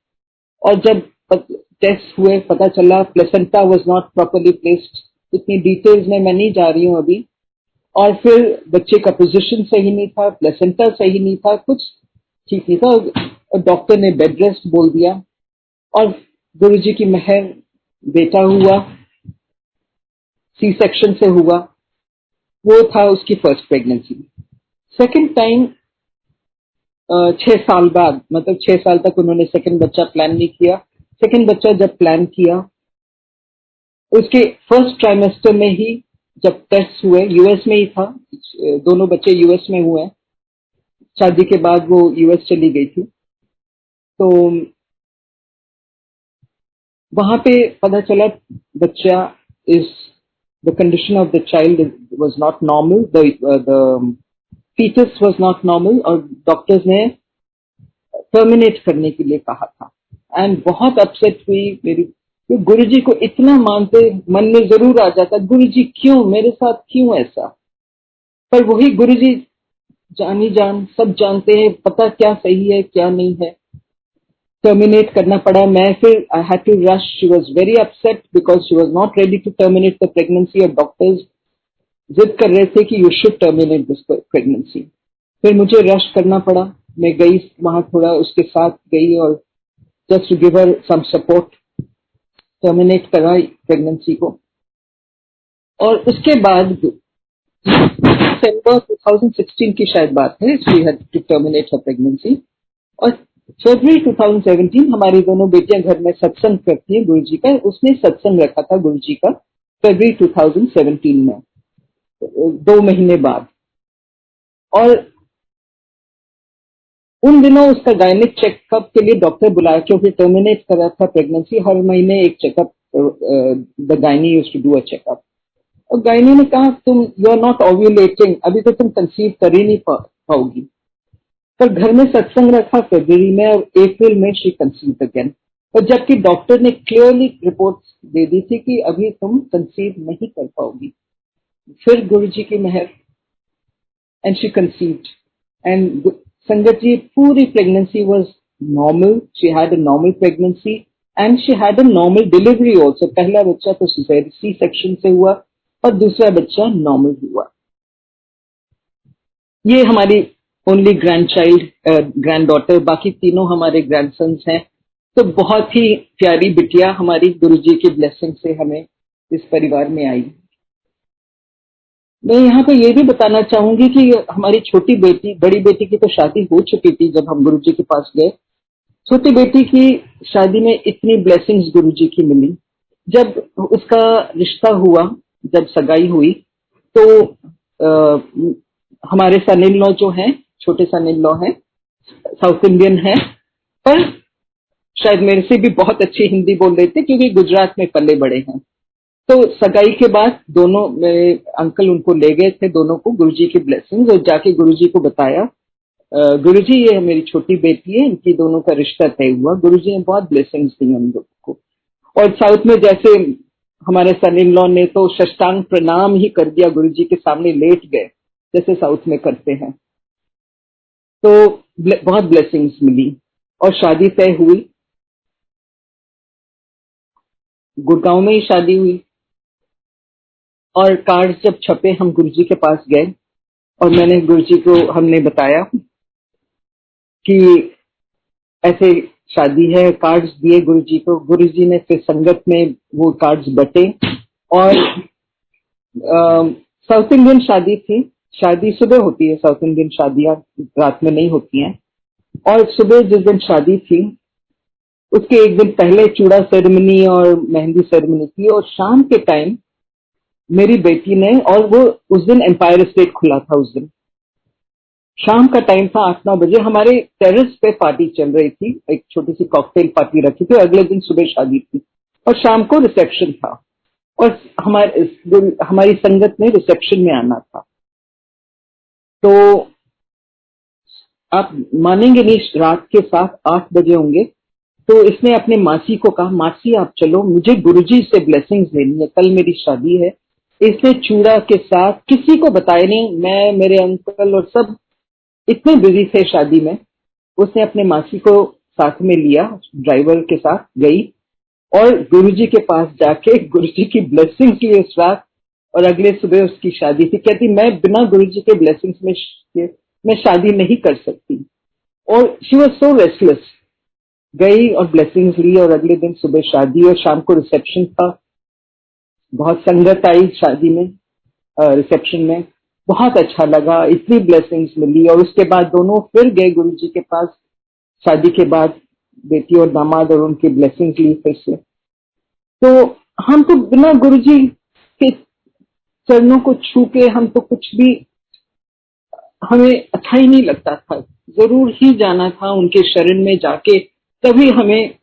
और जब टेस्ट हुए, पता चला placenta was not properly placed इतनी डिटेल्स में मैं नहीं जा रही हूँ अभी। और फिर बच्चे का पोजीशन सही नहीं था प्लेसेंटा सही नहीं था, कुछ ठीक नहीं था। डॉक्टर ने बेड रेस्ट बोल दिया। और गुरु जी की मेहर बेटा हुआ सी सेक्शन से हुआ। वो था उसकी फ़र्स्ट प्रेगनेंसी सेकंड टाइम छह साल बाद मतलब छह साल तक उन्होंने सेकंड बच्चा प्लान नहीं किया। सेकंड बच्चा जब प्लान किया, उसके फ़र्स्ट ट्राइमेस्टर में ही जब टेस्ट हुए यूएस में ही था, दोनों बच्चे यूएस में हुए। शादी के बाद वो यूएस चली गई थी। तो वहाँ पे पता चला, बच्चा is the condition of the child was not normal the features was not normal और डॉक्टर्स ने टर्मिनेट करने के लिए कहा था। एंड बहुत अपसेट हुई मेरी तो गुरु जी को इतना मानते मन में ज़रूर आ जाता गुरु जी क्यों, मेरे साथ क्यों ऐसा? पर वही गुरु जी जानी जान सब जानते हैं, पता क्या सही है, क्या नहीं है। टर्मिनेट करना पड़ा। मैं फिर I had to rush she was very upset because she was not ready to terminate the pregnancy of doctors जिद कर रहे थे कि you should terminate this pregnancy फिर मुझे रश करना पड़ा। मैं गई वहाँ थोड़ा, उसके साथ गई और just give her some support terminate करा प्रेगनेंसी को। और उसके बाद दिसंबर 2016 की शायद बात है she had to terminate her pregnancy और फरवरी 2017 हमारी दोनों बेटियाँ घर में सत्संग करती हैं गुरु जी का, उसने सत्संग रखा था गुरु जी का फरवरी 2017 में, दो महीने बाद। और उन दिनों उसका गायनिक चेकअप के लिए डॉक्टर बुलाया, क्योंकि टर्मिनेट कर था प्रेगनेंसी हर महीने एक checkup the gynae used to do a checkup और गायनी ने कहा, तुम यू आर नॉट ओव्यूलेटिंग अभी तो तुम कंसीव कर ही नहीं पाओगी। पर घर में सत्संग रखा फेब्रवरी में और अप्रैल में शी कंसीव अगेन और जबकि डॉक्टर ने क्लियरली रिपोर्ट दे दी थी कि अभी तुम कंसीव नहीं कर पाओगी। फिर गुरु जी की मेहर। And she conceived and sangat ji, पूरी pregnancy was normal she had a normal pregnancy and she had a normal delivery also पहला बच्चा तो सी सेक्शन से हुआ और दूसरा बच्चा नॉर्मल हुआ। ये हमारी only grandchild granddaughter बाकी तीनों हमारे ग्रैंड सन्स हैं। तो बहुत ही प्यारी बिटिया हमारी गुरु जी की ब्लेसिंग से हमें इस परिवार में आई। मैं यहाँ पे ये भी बताना चाहूँगी कि हमारी छोटी बेटी बड़ी बेटी की तो शादी हो चुकी थी जब हम गुरु जी के पास गए। छोटी बेटी की शादी में इतनी ब्लेसिंग्स गुरु जी की मिली। जब उसका रिश्ता हुआ जब सगाई हुई तो आ, हमारे सन इन लॉ जो हैं छोटे सन इन लॉ हैं साउथ इंडियन है, पर शायद मेरे से भी बहुत अच्छी हिंदी बोल रहे थे क्योंकि गुजरात में पले बड़े हैं। तो सगाई के बाद दोनों, मेरे अंकल उनको ले गए थे, दोनों को गुरुजी की ब्लेसिंग और जाके गुरुजी को बताया। गुरु जी ये मेरी छोटी बेटी है, इनकी दोनों का रिश्ता तय हुआ। गुरुजी ने बहुत ब्लेसिंग्स दी हम लोग को। और साउथ में जैसे हमारे सन इन लॉ ने तो शष्टांग प्रणाम ही कर दिया गुरु जी के सामने लेट गए, जैसे साउथ में करते हैं। तो बहुत ब्लेसिंग्स मिली। और शादी तय हुई। गुड़गांव में ही शादी हुई। और कार्ड जब छपे, हम गुरुजी के पास गए। और मैंने गुरुजी को, हमने बताया कि ऐसे शादी है, कार्ड्स दिए गुरुजी को। गुरुजी ने फिर संगत में वो कार्ड्स बटे। और साउथ इंडियन शादी थी। शादी सुबह होती है साउथ इंडियन शादियाँ रात में नहीं होती हैं। और सुबह जिस दिन शादी थी, उसके एक दिन पहले चूड़ा सेरेमनी और मेहंदी सेरेमनी थी और शाम के टाइम मेरी बेटी ने और वो उस दिन एम्पायर स्टेट खुला था उस दिन। शाम का टाइम था आठ नौ बजे, हमारे टेरिस पे पार्टी चल रही थी, एक छोटी सी कॉकटेल पार्टी रखी थी अगले दिन सुबह शादी थी और शाम को रिसेप्शन था। और हमारे हमारी संगत ने रिसेप्शन में आना था। तो आप मानेंगे नहीं, रात के सात, आठ बजे होंगे। तो इसने अपने मासी को कहा, मासी, आप चलो, मुझे गुरुजी से ब्लेसिंग्स लेनी है, कल मेरी शादी है। इसने चूड़ा के साथ किसी को बताया नहीं, मैं, मेरे अंकल और सब इतने बिज़ी थे शादी में। उसने अपने मासी को साथ में लिया ड्राइवर के साथ गई और गुरुजी के पास जाके, गुरुजी की ब्लेसिंग की उस रात और अगले सुबह उसकी शादी थी। कहती, मैं बिना गुरु जी के ब्लेसिंग्स में मैं शादी नहीं कर सकती। और शी वॉज़ सो रेस्टलेस गई और ब्लेसिंग्स ली और अगले दिन सुबह शादी और शाम को रिसेप्शन था। बहुत संगत आई शादी में रिसेप्शन में। बहुत अच्छा लगा, इतनी ब्लेसिंग्स मिली और उसके बाद दोनों फिर गए गुरु जी के पास। शादी के बाद बेटी और दामाद और उनकी ब्लेसिंग्स ली फिर से। तो हम तो बिना गुरु जी के चरणों को छू के हम तो कुछ भी हमें अच्छा ही नहीं लगता था। ज़रूर ही जाना था उनके शरण में जाके, तभी हमें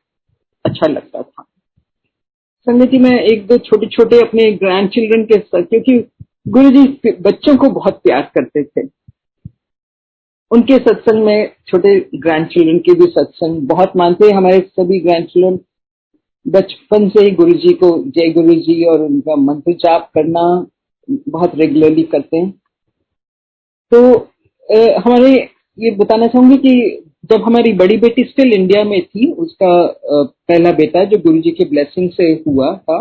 अच्छा लगता था। संगत जी, मैं एक दो छोटे छोटे अपने ग्रैंड चिल्ड्रन के साथ, क्योंकि गुरु जी बच्चों को बहुत प्यार करते थे। उनके सत्संग में छोटे ग्रैंड चिल्ड्रन के भी सत्संग बहुत मानते हैं। हमारे सभी ग्रैंड चिल्ड्रन बचपन से ही गुरु जी को, जय गुरु जी और उनका मंत्र जाप करना बहुत रेगुलरली करते हैं। तो ए, हमारे ये बताना चाहूँगी कि जब हमारी बड़ी बेटी स्टिल इंडिया में थी उसका पहला बेटा जो गुरु जी के ब्लेसिंग से हुआ था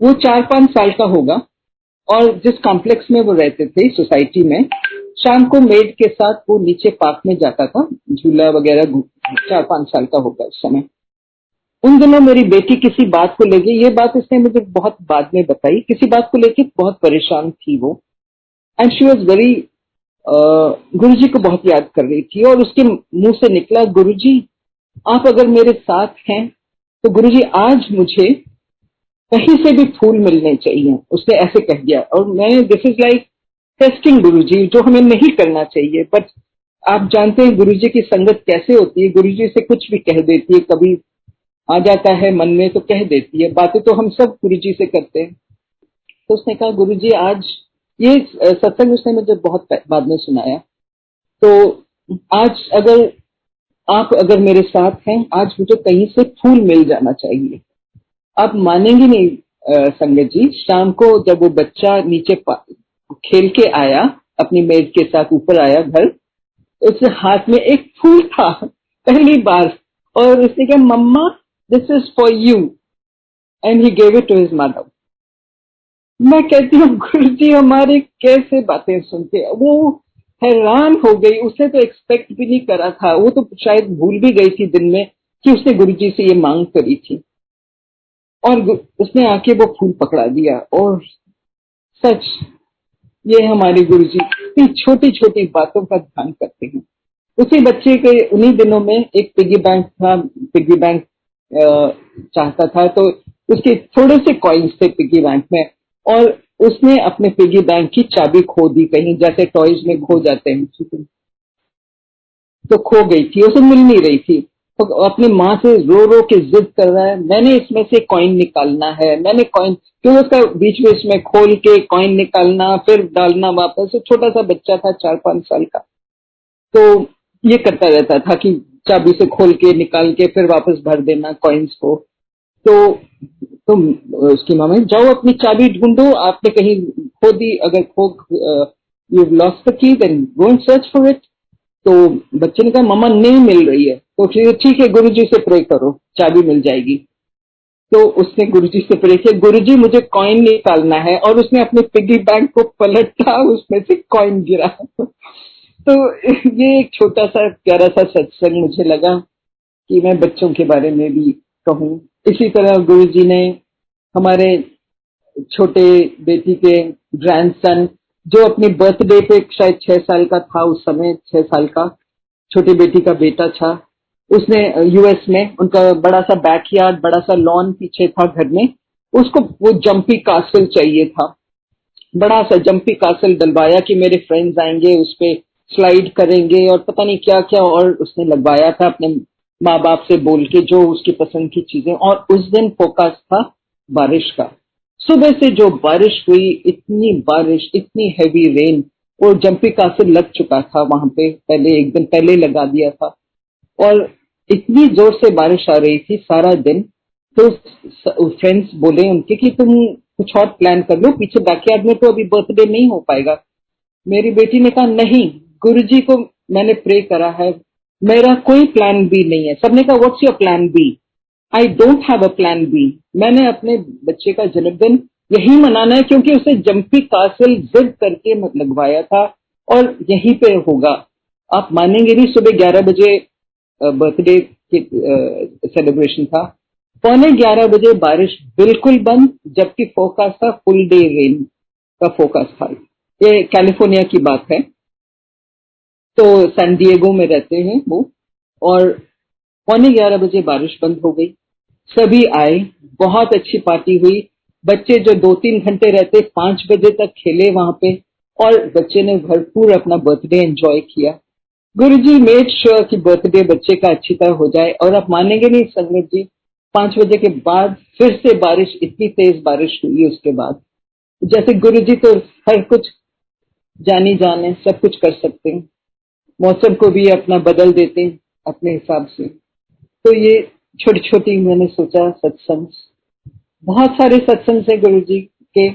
वो चार पाँच साल का होगा और जिस कॉम्प्लेक्स में वो रहते थे सोसाइटी में शाम को मेड के साथ वो नीचे पार्क में जाता था झूला वगैरह चार पाँच साल का होगा उस समय। उन दिनों मेरी बेटी किसी बात को लेके, ये बात इसने मुझे बहुत बाद में बताई, किसी बात को लेके बहुत परेशान थी वो। एंड शी वॉज़ वेरी गुरु जी को बहुत याद कर रही थी और उसके मुँह से निकला गुरु जी आप अगर मेरे साथ हैं तो गुरु जी आज मुझे कहीं से भी फूल मिलने चाहिए, उसने ऐसे कह दिया। और मैं दिस इज़ लाइक टेस्टिंग गुरु जी जो हमें नहीं करना चाहिए बट आप जानते हैं गुरु जी की संगत कैसे होती है गुरु जी से कुछ भी कह देती है, कभी आ जाता है, मन में तो कह देती है, बातें तो हम सब गुरु जी से करते हैं। तो उसने कहा, गुरु जी, आज ये सत्संग उसने मुझे बहुत बाद में सुनाया। तो आज अगर आप अगर मेरे साथ हैं, आज मुझे कहीं से फूल मिल जाना चाहिए। आप मानेंगे नहीं संगत जी, शाम को जब वो बच्चा नीचे खेल के आया, अपनी मेज के साथ ऊपर आया घर, उसके हाथ में एक फूल था, पहली बार। और उसने कहा, mama this is for you and he gave it to his mother मैं कहती हूँ, गुरु जी, हमारे कैसे बातें सुनते वो हैरान हो गई। उसने तो एक्सपेक्ट भी नहीं करा था। वो तो शायद भूल भी गई थी दिन में कि उसने गुरु जी से ये मांग करी थी। और उसने आके वो फूल पकड़ा दिया। और सच, ये हमारे गुरु जी, इतनी छोटी छोटी बातों का ध्यान करते हैं। उसी बच्चे के उन्हीं दिनों में एक पिगी बैंक था। पिगी बैंक चाहता था तो उसके थोड़े से कॉइन्स थे पिगी बैंक में, और उसने अपने पिगी बैंक की चाबी खो दी कहीं, जैसे टॉयज में खो जाते हैं। तो खो गई थी, उसे मिल नहीं रही थी। तो अपनी माँ से रो रो के जिद कर रहा है, मैंने इसमें से कॉइन निकालना है, मैंने कॉइन क्यों उसका बीच बीच में खोल के कॉइन निकालना, फिर डालना वापस? छोटा सा बच्चा था, चार पाँच साल का। तो ये करता रहता था कि चाबी से खोल के, निकाल के, फिर वापस भर देना कॉइन्स को। तो तो उसकी मामा जाओ अपनी चाबी ढूंढो, आपने कहीं खो दी, अगर खो you lost the key then go and search for it तो बच्चे ने कहा, मम्मा, नहीं मिल रही है। तो फिर ठीक है गुरु से प्रे करो, चाबी मिल जाएगी। तो उसने गुरु जी से प्रे किया गुरु जी मुझे कॉइन निकालना है। और उसने अपने पिगी बैंक को पलटा, उसमें से कॉइन गिरा। तो ये एक छोटा सा प्यारा सा सत्संग मुझे लगा कि मैं बच्चों के बारे में भी कहूँ। इसी तरह गुरु जी ने हमारे छोटे बेटी के ग्रैंडसन जो अपनी बर्थडे पे शायद छह साल का था उस समय, छह साल का छोटी बेटी का बेटा था, उसने यूएस में उनका बड़ा सा बैकयार्ड बड़ा सा लॉन पीछे था घर में, उसको वो जंपी कासल चाहिए था। बड़ा सा जंपी कासल डलवाया कि मेरे फ्रेंड्स आएँगे, उस पर स्लाइड करेंगे और पता नहीं क्या क्या और उसने लगवाया था अपने माँ बाप से बोल के जो उसकी पसंद की चीज़ें। और उस दिन फोकस था बारिश का। सुबह से जो बारिश हुई, इतनी बारिश, इतनी हैवी रेन और जंपी कासिल लग चुका था वहाँ पे। पहले एक दिन पहले लगा दिया था। और इतनी ज़ोर से बारिश आ रही थी सारा दिन। तो फ्रेंड्स बोले उनके कि तुम कुछ और प्लान कर लो, पीछे बैकयार्ड में तो अभी बर्थडे नहीं हो पाएगा। मेरी बेटी ने कहा, नहीं गुरुजी को मैंने प्रे करा है। मेरा कोई प्लान बी नहीं है। सबने कहा what's your plan B I don't have a plan B मैंने अपने बच्चे का जन्मदिन यही मनाना है क्योंकि उसे जंपी कासिल जिद करके लगवाया था और यहीं पे होगा। आप मानेंगे नहीं, सुबह ग्यारह बजे बर्थडे सेलिब्रेशन था। पौने ग्यारह बजे बारिश बिल्कुल बंद, जबकि फोकस था फुल डे रेन का फोकस था। ये कैलिफ़ोर्निया की बात है। तो सैन डिएगो में रहते हैं वो। और पौने ग्यारह बजे बारिश बंद हो गई। सभी आए, बहुत अच्छी पार्टी हुई। बच्चे जो दो तीन घंटे रहते, पाँच बजे तक खेले वहाँ पे। और बच्चे ने भरपूर अपना बर्थडे एंजॉय किया। गुरु जी मेड श्योर की बर्थडे बच्चे का अच्छी तरह हो जाए। और आप मानेंगे नहीं, संगत जी, पाँच बजे के बाद फिर से बारिश, इतनी तेज बारिश हुई उसके बाद। जैसे गुरु जी तो हर कुछ जानी जाने सब कुछ कर सकते हैं। मौसम को भी अपना बदल देते हैं, अपने हिसाब से। तो ये छोटी छोटी मैंने सोचा, सत्संग। बहुत सारे सत्संग है गुरु जी के।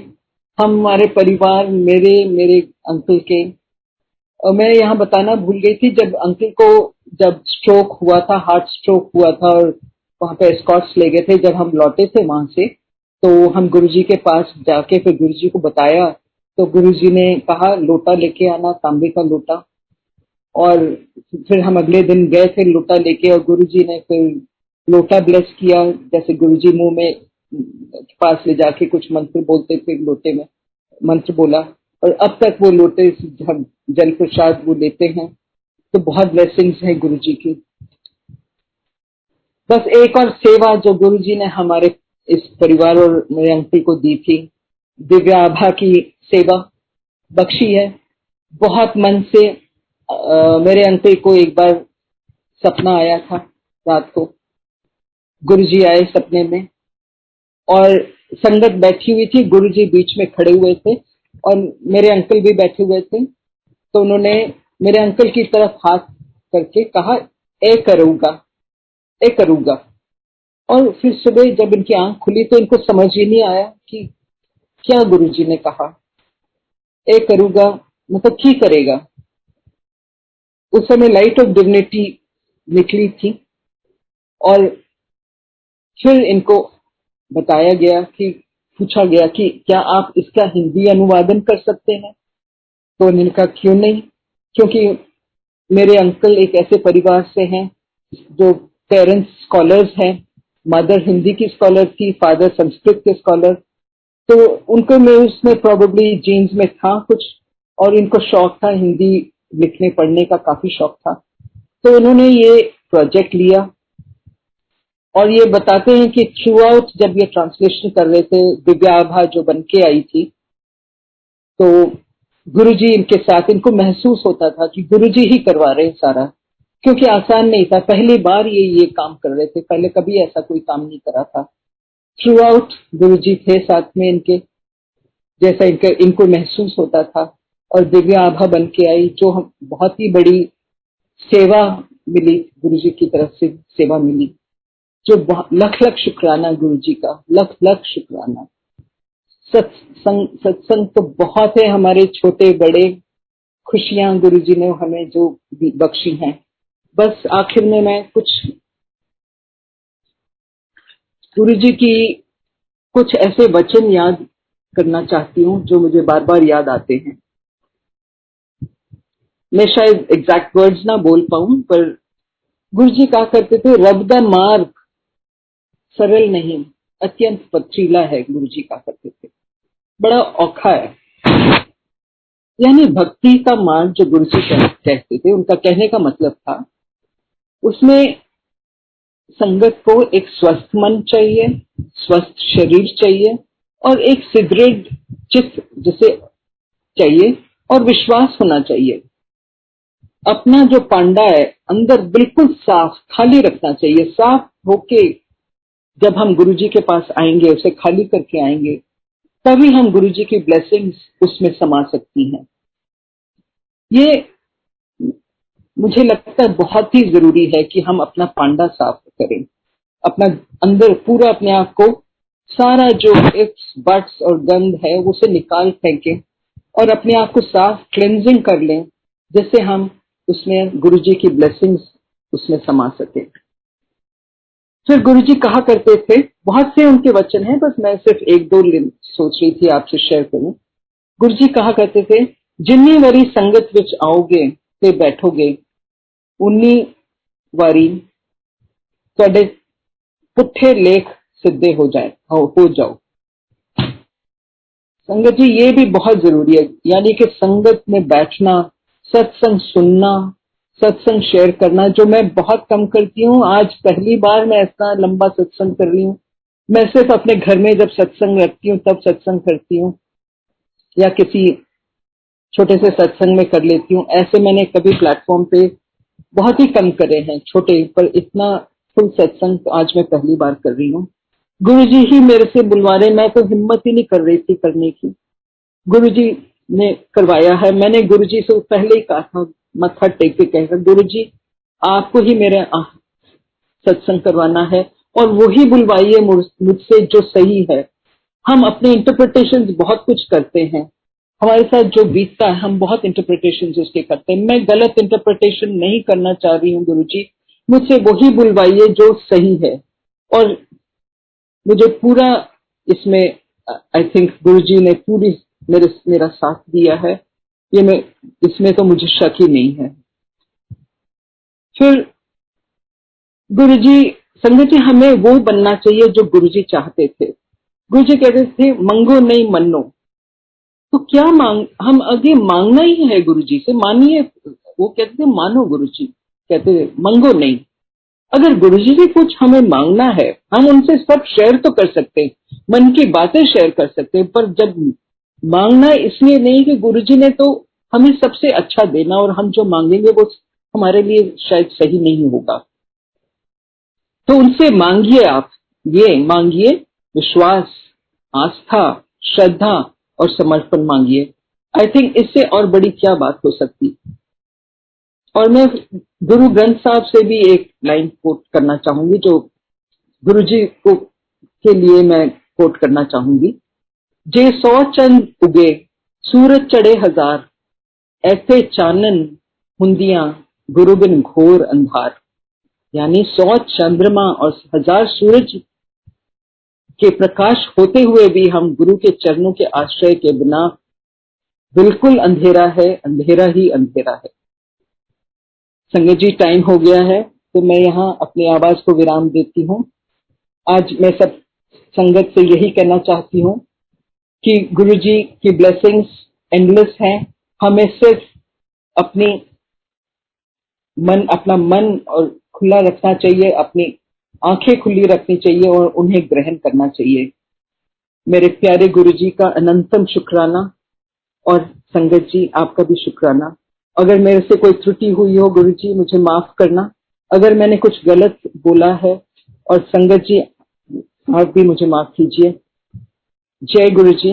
हम हमारे परिवार, मेरे मेरे अंकल के। और मैं यहाँ बताना भूल गई थी, जब अंकल को जब स्ट्रोक हुआ था हार्ट स्ट्रोक हुआ था, और वहाँ पे स्कॉट्स ले गए थे, जब हम लौटे थे वहाँ से तो हम गुरुजी के पास जाके फिर गुरुजी को बताया। तो गुरुजी ने कहा, लोटा लेके आना, तांबे का लोटा। और फिर हम अगले दिन गए थे लोटा लेके और गुरुजी ने फिर लोटा ब्लेस किया। जैसे गुरुजी मुँह में पास ले जाके कुछ मंत्र बोलते थे, लोटे में मंत्र बोला। और अब तक वो लोटे जल प्रसाद वो लेते हैं। तो बहुत ब्लेसिंग्स है गुरु जी की। बस एक और सेवा जो गुरु जी ने हमारे इस परिवार और मेरे अंकल को दी थी, दिव्या आभा की सेवा। बख्शी है। बहुत मन से आ, मेरे अंकल को एक बार सपना आया था रात को। गुरु जी आए सपने में और संगत बैठी हुई थी गुरु जी बीच में खड़े हुए थे और मेरे अंकल भी बैठे हुए थे। तो उन्होंने मेरे अंकल की तरफ़ हाथ करके कहा ए करूँगा ए करूँगा। और फिर सुबह जब इनकी आँख खुली तो इनको समझ ही नहीं आया कि क्या गुरु जी ने कहा। ए करूँगा मतलब की करेगा। उस समय लाइट ऑफ़ डिविनिटी निकली थी और फिर इनको बताया गया कि, पूछा गया कि क्या आप इसका हिंदी अनुवादन कर सकते हैं? तो उन्होंने कहा, क्यों नहीं? क्योंकि मेरे अंकल एक ऐसे परिवार से हैं जो पेरेंट्स स्कॉलर्स हैं मदर हिंदी की स्कॉलर थी फादर संस्कृत के स्कॉलर तो उनको में उसमें प्रोबेबली जीन्स में था कुछ, और इनको शौक था हिंदी लिखने, पढ़ने का काफ़ी शौक था। तो उन्होंने ये प्रोजेक्ट लिया और ये बताते हैं कि थ्रू आउट जब ये ट्रांसलेशन कर रहे थे दिव्या आभा जो बन के आई थी तो गुरुजी इनके साथ, इनको महसूस होता था कि गुरुजी ही करवा रहे हैं सारा, क्योंकि आसान नहीं था। पहली बार ये ये काम कर रहे थे। पहले कभी ऐसा कोई काम नहीं करा था। थ्रू आउट गुरु जी थे साथ में इनके, जैसा इनके, इनको महसूस होता था। और दिव्या आभा बन के आई, जो हम बहुत ही बड़ी सेवा मिली, गुरु जी की तरफ़ से सेवा मिली, जो लख लख शुक्राना गुरु जी का, लख लख शुक्राना। सत्संग सत्संग तो बहुत है हमारे छोटे, बड़े, खुशियाँ गुरु जी ने हमें जो बख्शी हैं। बस आखिर में मैं कुछ, गुरु जी की कुछ ऐसे वचन याद करना चाहती हूँ, जो मुझे बार बार याद आते हैं। मैं शायद एग्जैक्ट वर्ड्स ना बोल पाऊँ, पर गुरु जी कहा करते थे, रब द मार्ग सरल नहीं, अत्यंत पथरीला है गुरु जी कहा करते थे। बड़ा औखा है। यानी भक्ति का मार्ग जो गुरु जी कहते थे, उनका कहने का मतलब था, उसमें संगत को एक स्वस्थ मन चाहिए, स्वस्थ शरीर चाहिए, और एक सुदृढ़ चित्त जिसे चाहिए, और विश्वास होना चाहिए। अपना जो पांडा है, अंदर बिल्कुल साफ़, खाली रखना चाहिए। साफ़ होके जब हम गुरु जी के पास आएँगे, उसे खाली करके आएँगे, तभी हम गुरु जी की ब्लेसिंग्स उसमें समा सकती हैं। ये मुझे लगता है बहुत ही ज़रूरी है कि हम अपना पांडा साफ़ करें। अपना अंदर पूरा अपने आप को सारा जो इफ्स बट्स और गंद है उसे निकाल फेंकें और अपने आप को साफ़ क्लेंजिंग कर लें जिससे हम उसमें गुरु जी की ब्लेसिंग्स उसमें समा सके फिर गुरु जी कहा करते थे बहुत से उनके वचन हैं बस मैं सिर्फ एक दो सोच रही थी आपसे शेयर करूं गुरु जी कहा करते थे जिन्नी वरी संगत विच आओगे ਤੇ ਬੈਠੋਗੇ ਉਨੀ ਵਾਰੀ ਤੁਹਾਡੇ पुट्ठे लेख सिद्धे हो जाए हो, हो जाओ संगत जी ये भी बहुत जरूरी है यानी कि संगत में बैठना सत्संग सुनना, सत्संग शेयर करना, जो मैं बहुत कम करती हूँ। आज पहली बार मैं ऐसा लंबा सत्संग कर रही हूँ। मैं सिर्फ़ अपने घर में जब सत्संग रखती हूँ, तब सत्संग करती हूँ। या किसी छोटे से सत्संग में कर लेती हूँ। ऐसे मैंने कभी प्लेटफॉर्म पे बहुत ही कम करे हैं, छोटे, पर इतना फुल सत्संग तो आज मैं पहली बार कर रही हूँ। गुरु जी ही मेरे से बुलवा रहे मैं तो हिम्मत ही नहीं कर रही थी करने की। गुरु जी ने करवाया है। मैंने गुरु जी से पहले ही कहा था, मत्था टेक के कहकर गुरु जी आपको ही मेरे सत्संग करवाना है और वही बुलवाइए मुझसे जो सही है। हम अपने इंटरप्रिटेशन बहुत कुछ करते हैं। हमारे साथ जो बीतता है, हम बहुत इंटरप्रिटेशन उसके करते हैं। मैं गलत इंटरप्रिटेशन नहीं करना चाह रही हूँ गुरु जी मुझसे वही बुलवाइए जो सही है। और मुझे पूरा इसमें आई थिंक गुरु जी ने पूरी मेरे, मेरा साथ दिया है। ये मैं, इसमें तो मुझे शक ही नहीं है। फिर गुरु जी संगत जी, हमें वो बनना चाहिए जो गुरुजी चाहते थे। गुरुजी कहते थे, मंगो नहीं मनो तो क्या मांग, हम आगे मांगना ही है गुरुजी से? मानिए, वो कहते थे, मानो गुरु जी कहते थे, मंगो नहीं। अगर गुरुजी से कुछ हमें मांगना है, हम उनसे सब शेयर तो कर सकते हैं, मन की बातें शेयर कर सकते हैं, पर जब मांगना इसलिए नहीं कि गुरुजी ने तो हमें सबसे अच्छा देना और हम जो मांगेंगे वो हमारे लिए शायद सही नहीं होगा। तो उनसे मांगिए आप, ये मांगिए विश्वास, आस्था, श्रद्धा और समर्पण मांगिए। आई थिंक इससे और बड़ी क्या बात हो सकती? और मैं गुरु ग्रंथ साहब से भी एक लाइन कोट करना चाहूँगी जो गुरु जी को के लिए मैं कोट करना चाहूँगी। जे सौ चंद उगे, सूरज चढ़े हज़ार। ऐसे चानन हुंदिया गुरु बिन घोर अंधार। यानी सौ चंद्रमा और हज़ार सूरज के प्रकाश होते हुए भी हम गुरु के चरणों के आश्रय के बिना बिल्कुल अंधेरा है, अंधेरा ही अंधेरा है। संगत जी टाइम हो गया है तो मैं यहाँ अपनी आवाज़ को विराम देती हूँ। आज मैं सब संगत से यही कहना चाहती हूँ कि गुरु जी की ब्लेसिंग्स एंडलेस हैं। हमें सिर्फ़ अपनी मन, अपना मन और खुला रखना चाहिए, अपनी आँखें खुली रखनी चाहिए और उन्हें ग्रहण करना चाहिए। मेरे प्यारे गुरु जी का अनंतम शुक्राना और संगत जी, आपका भी शुक्राना। अगर मेरे से कोई त्रुटि हुई हो गुरु जी मुझे माफ़ करना। अगर मैंने कुछ गलत बोला है और संगत जी, आप भी मुझे माफ़ कीजिए। जय गुरु जी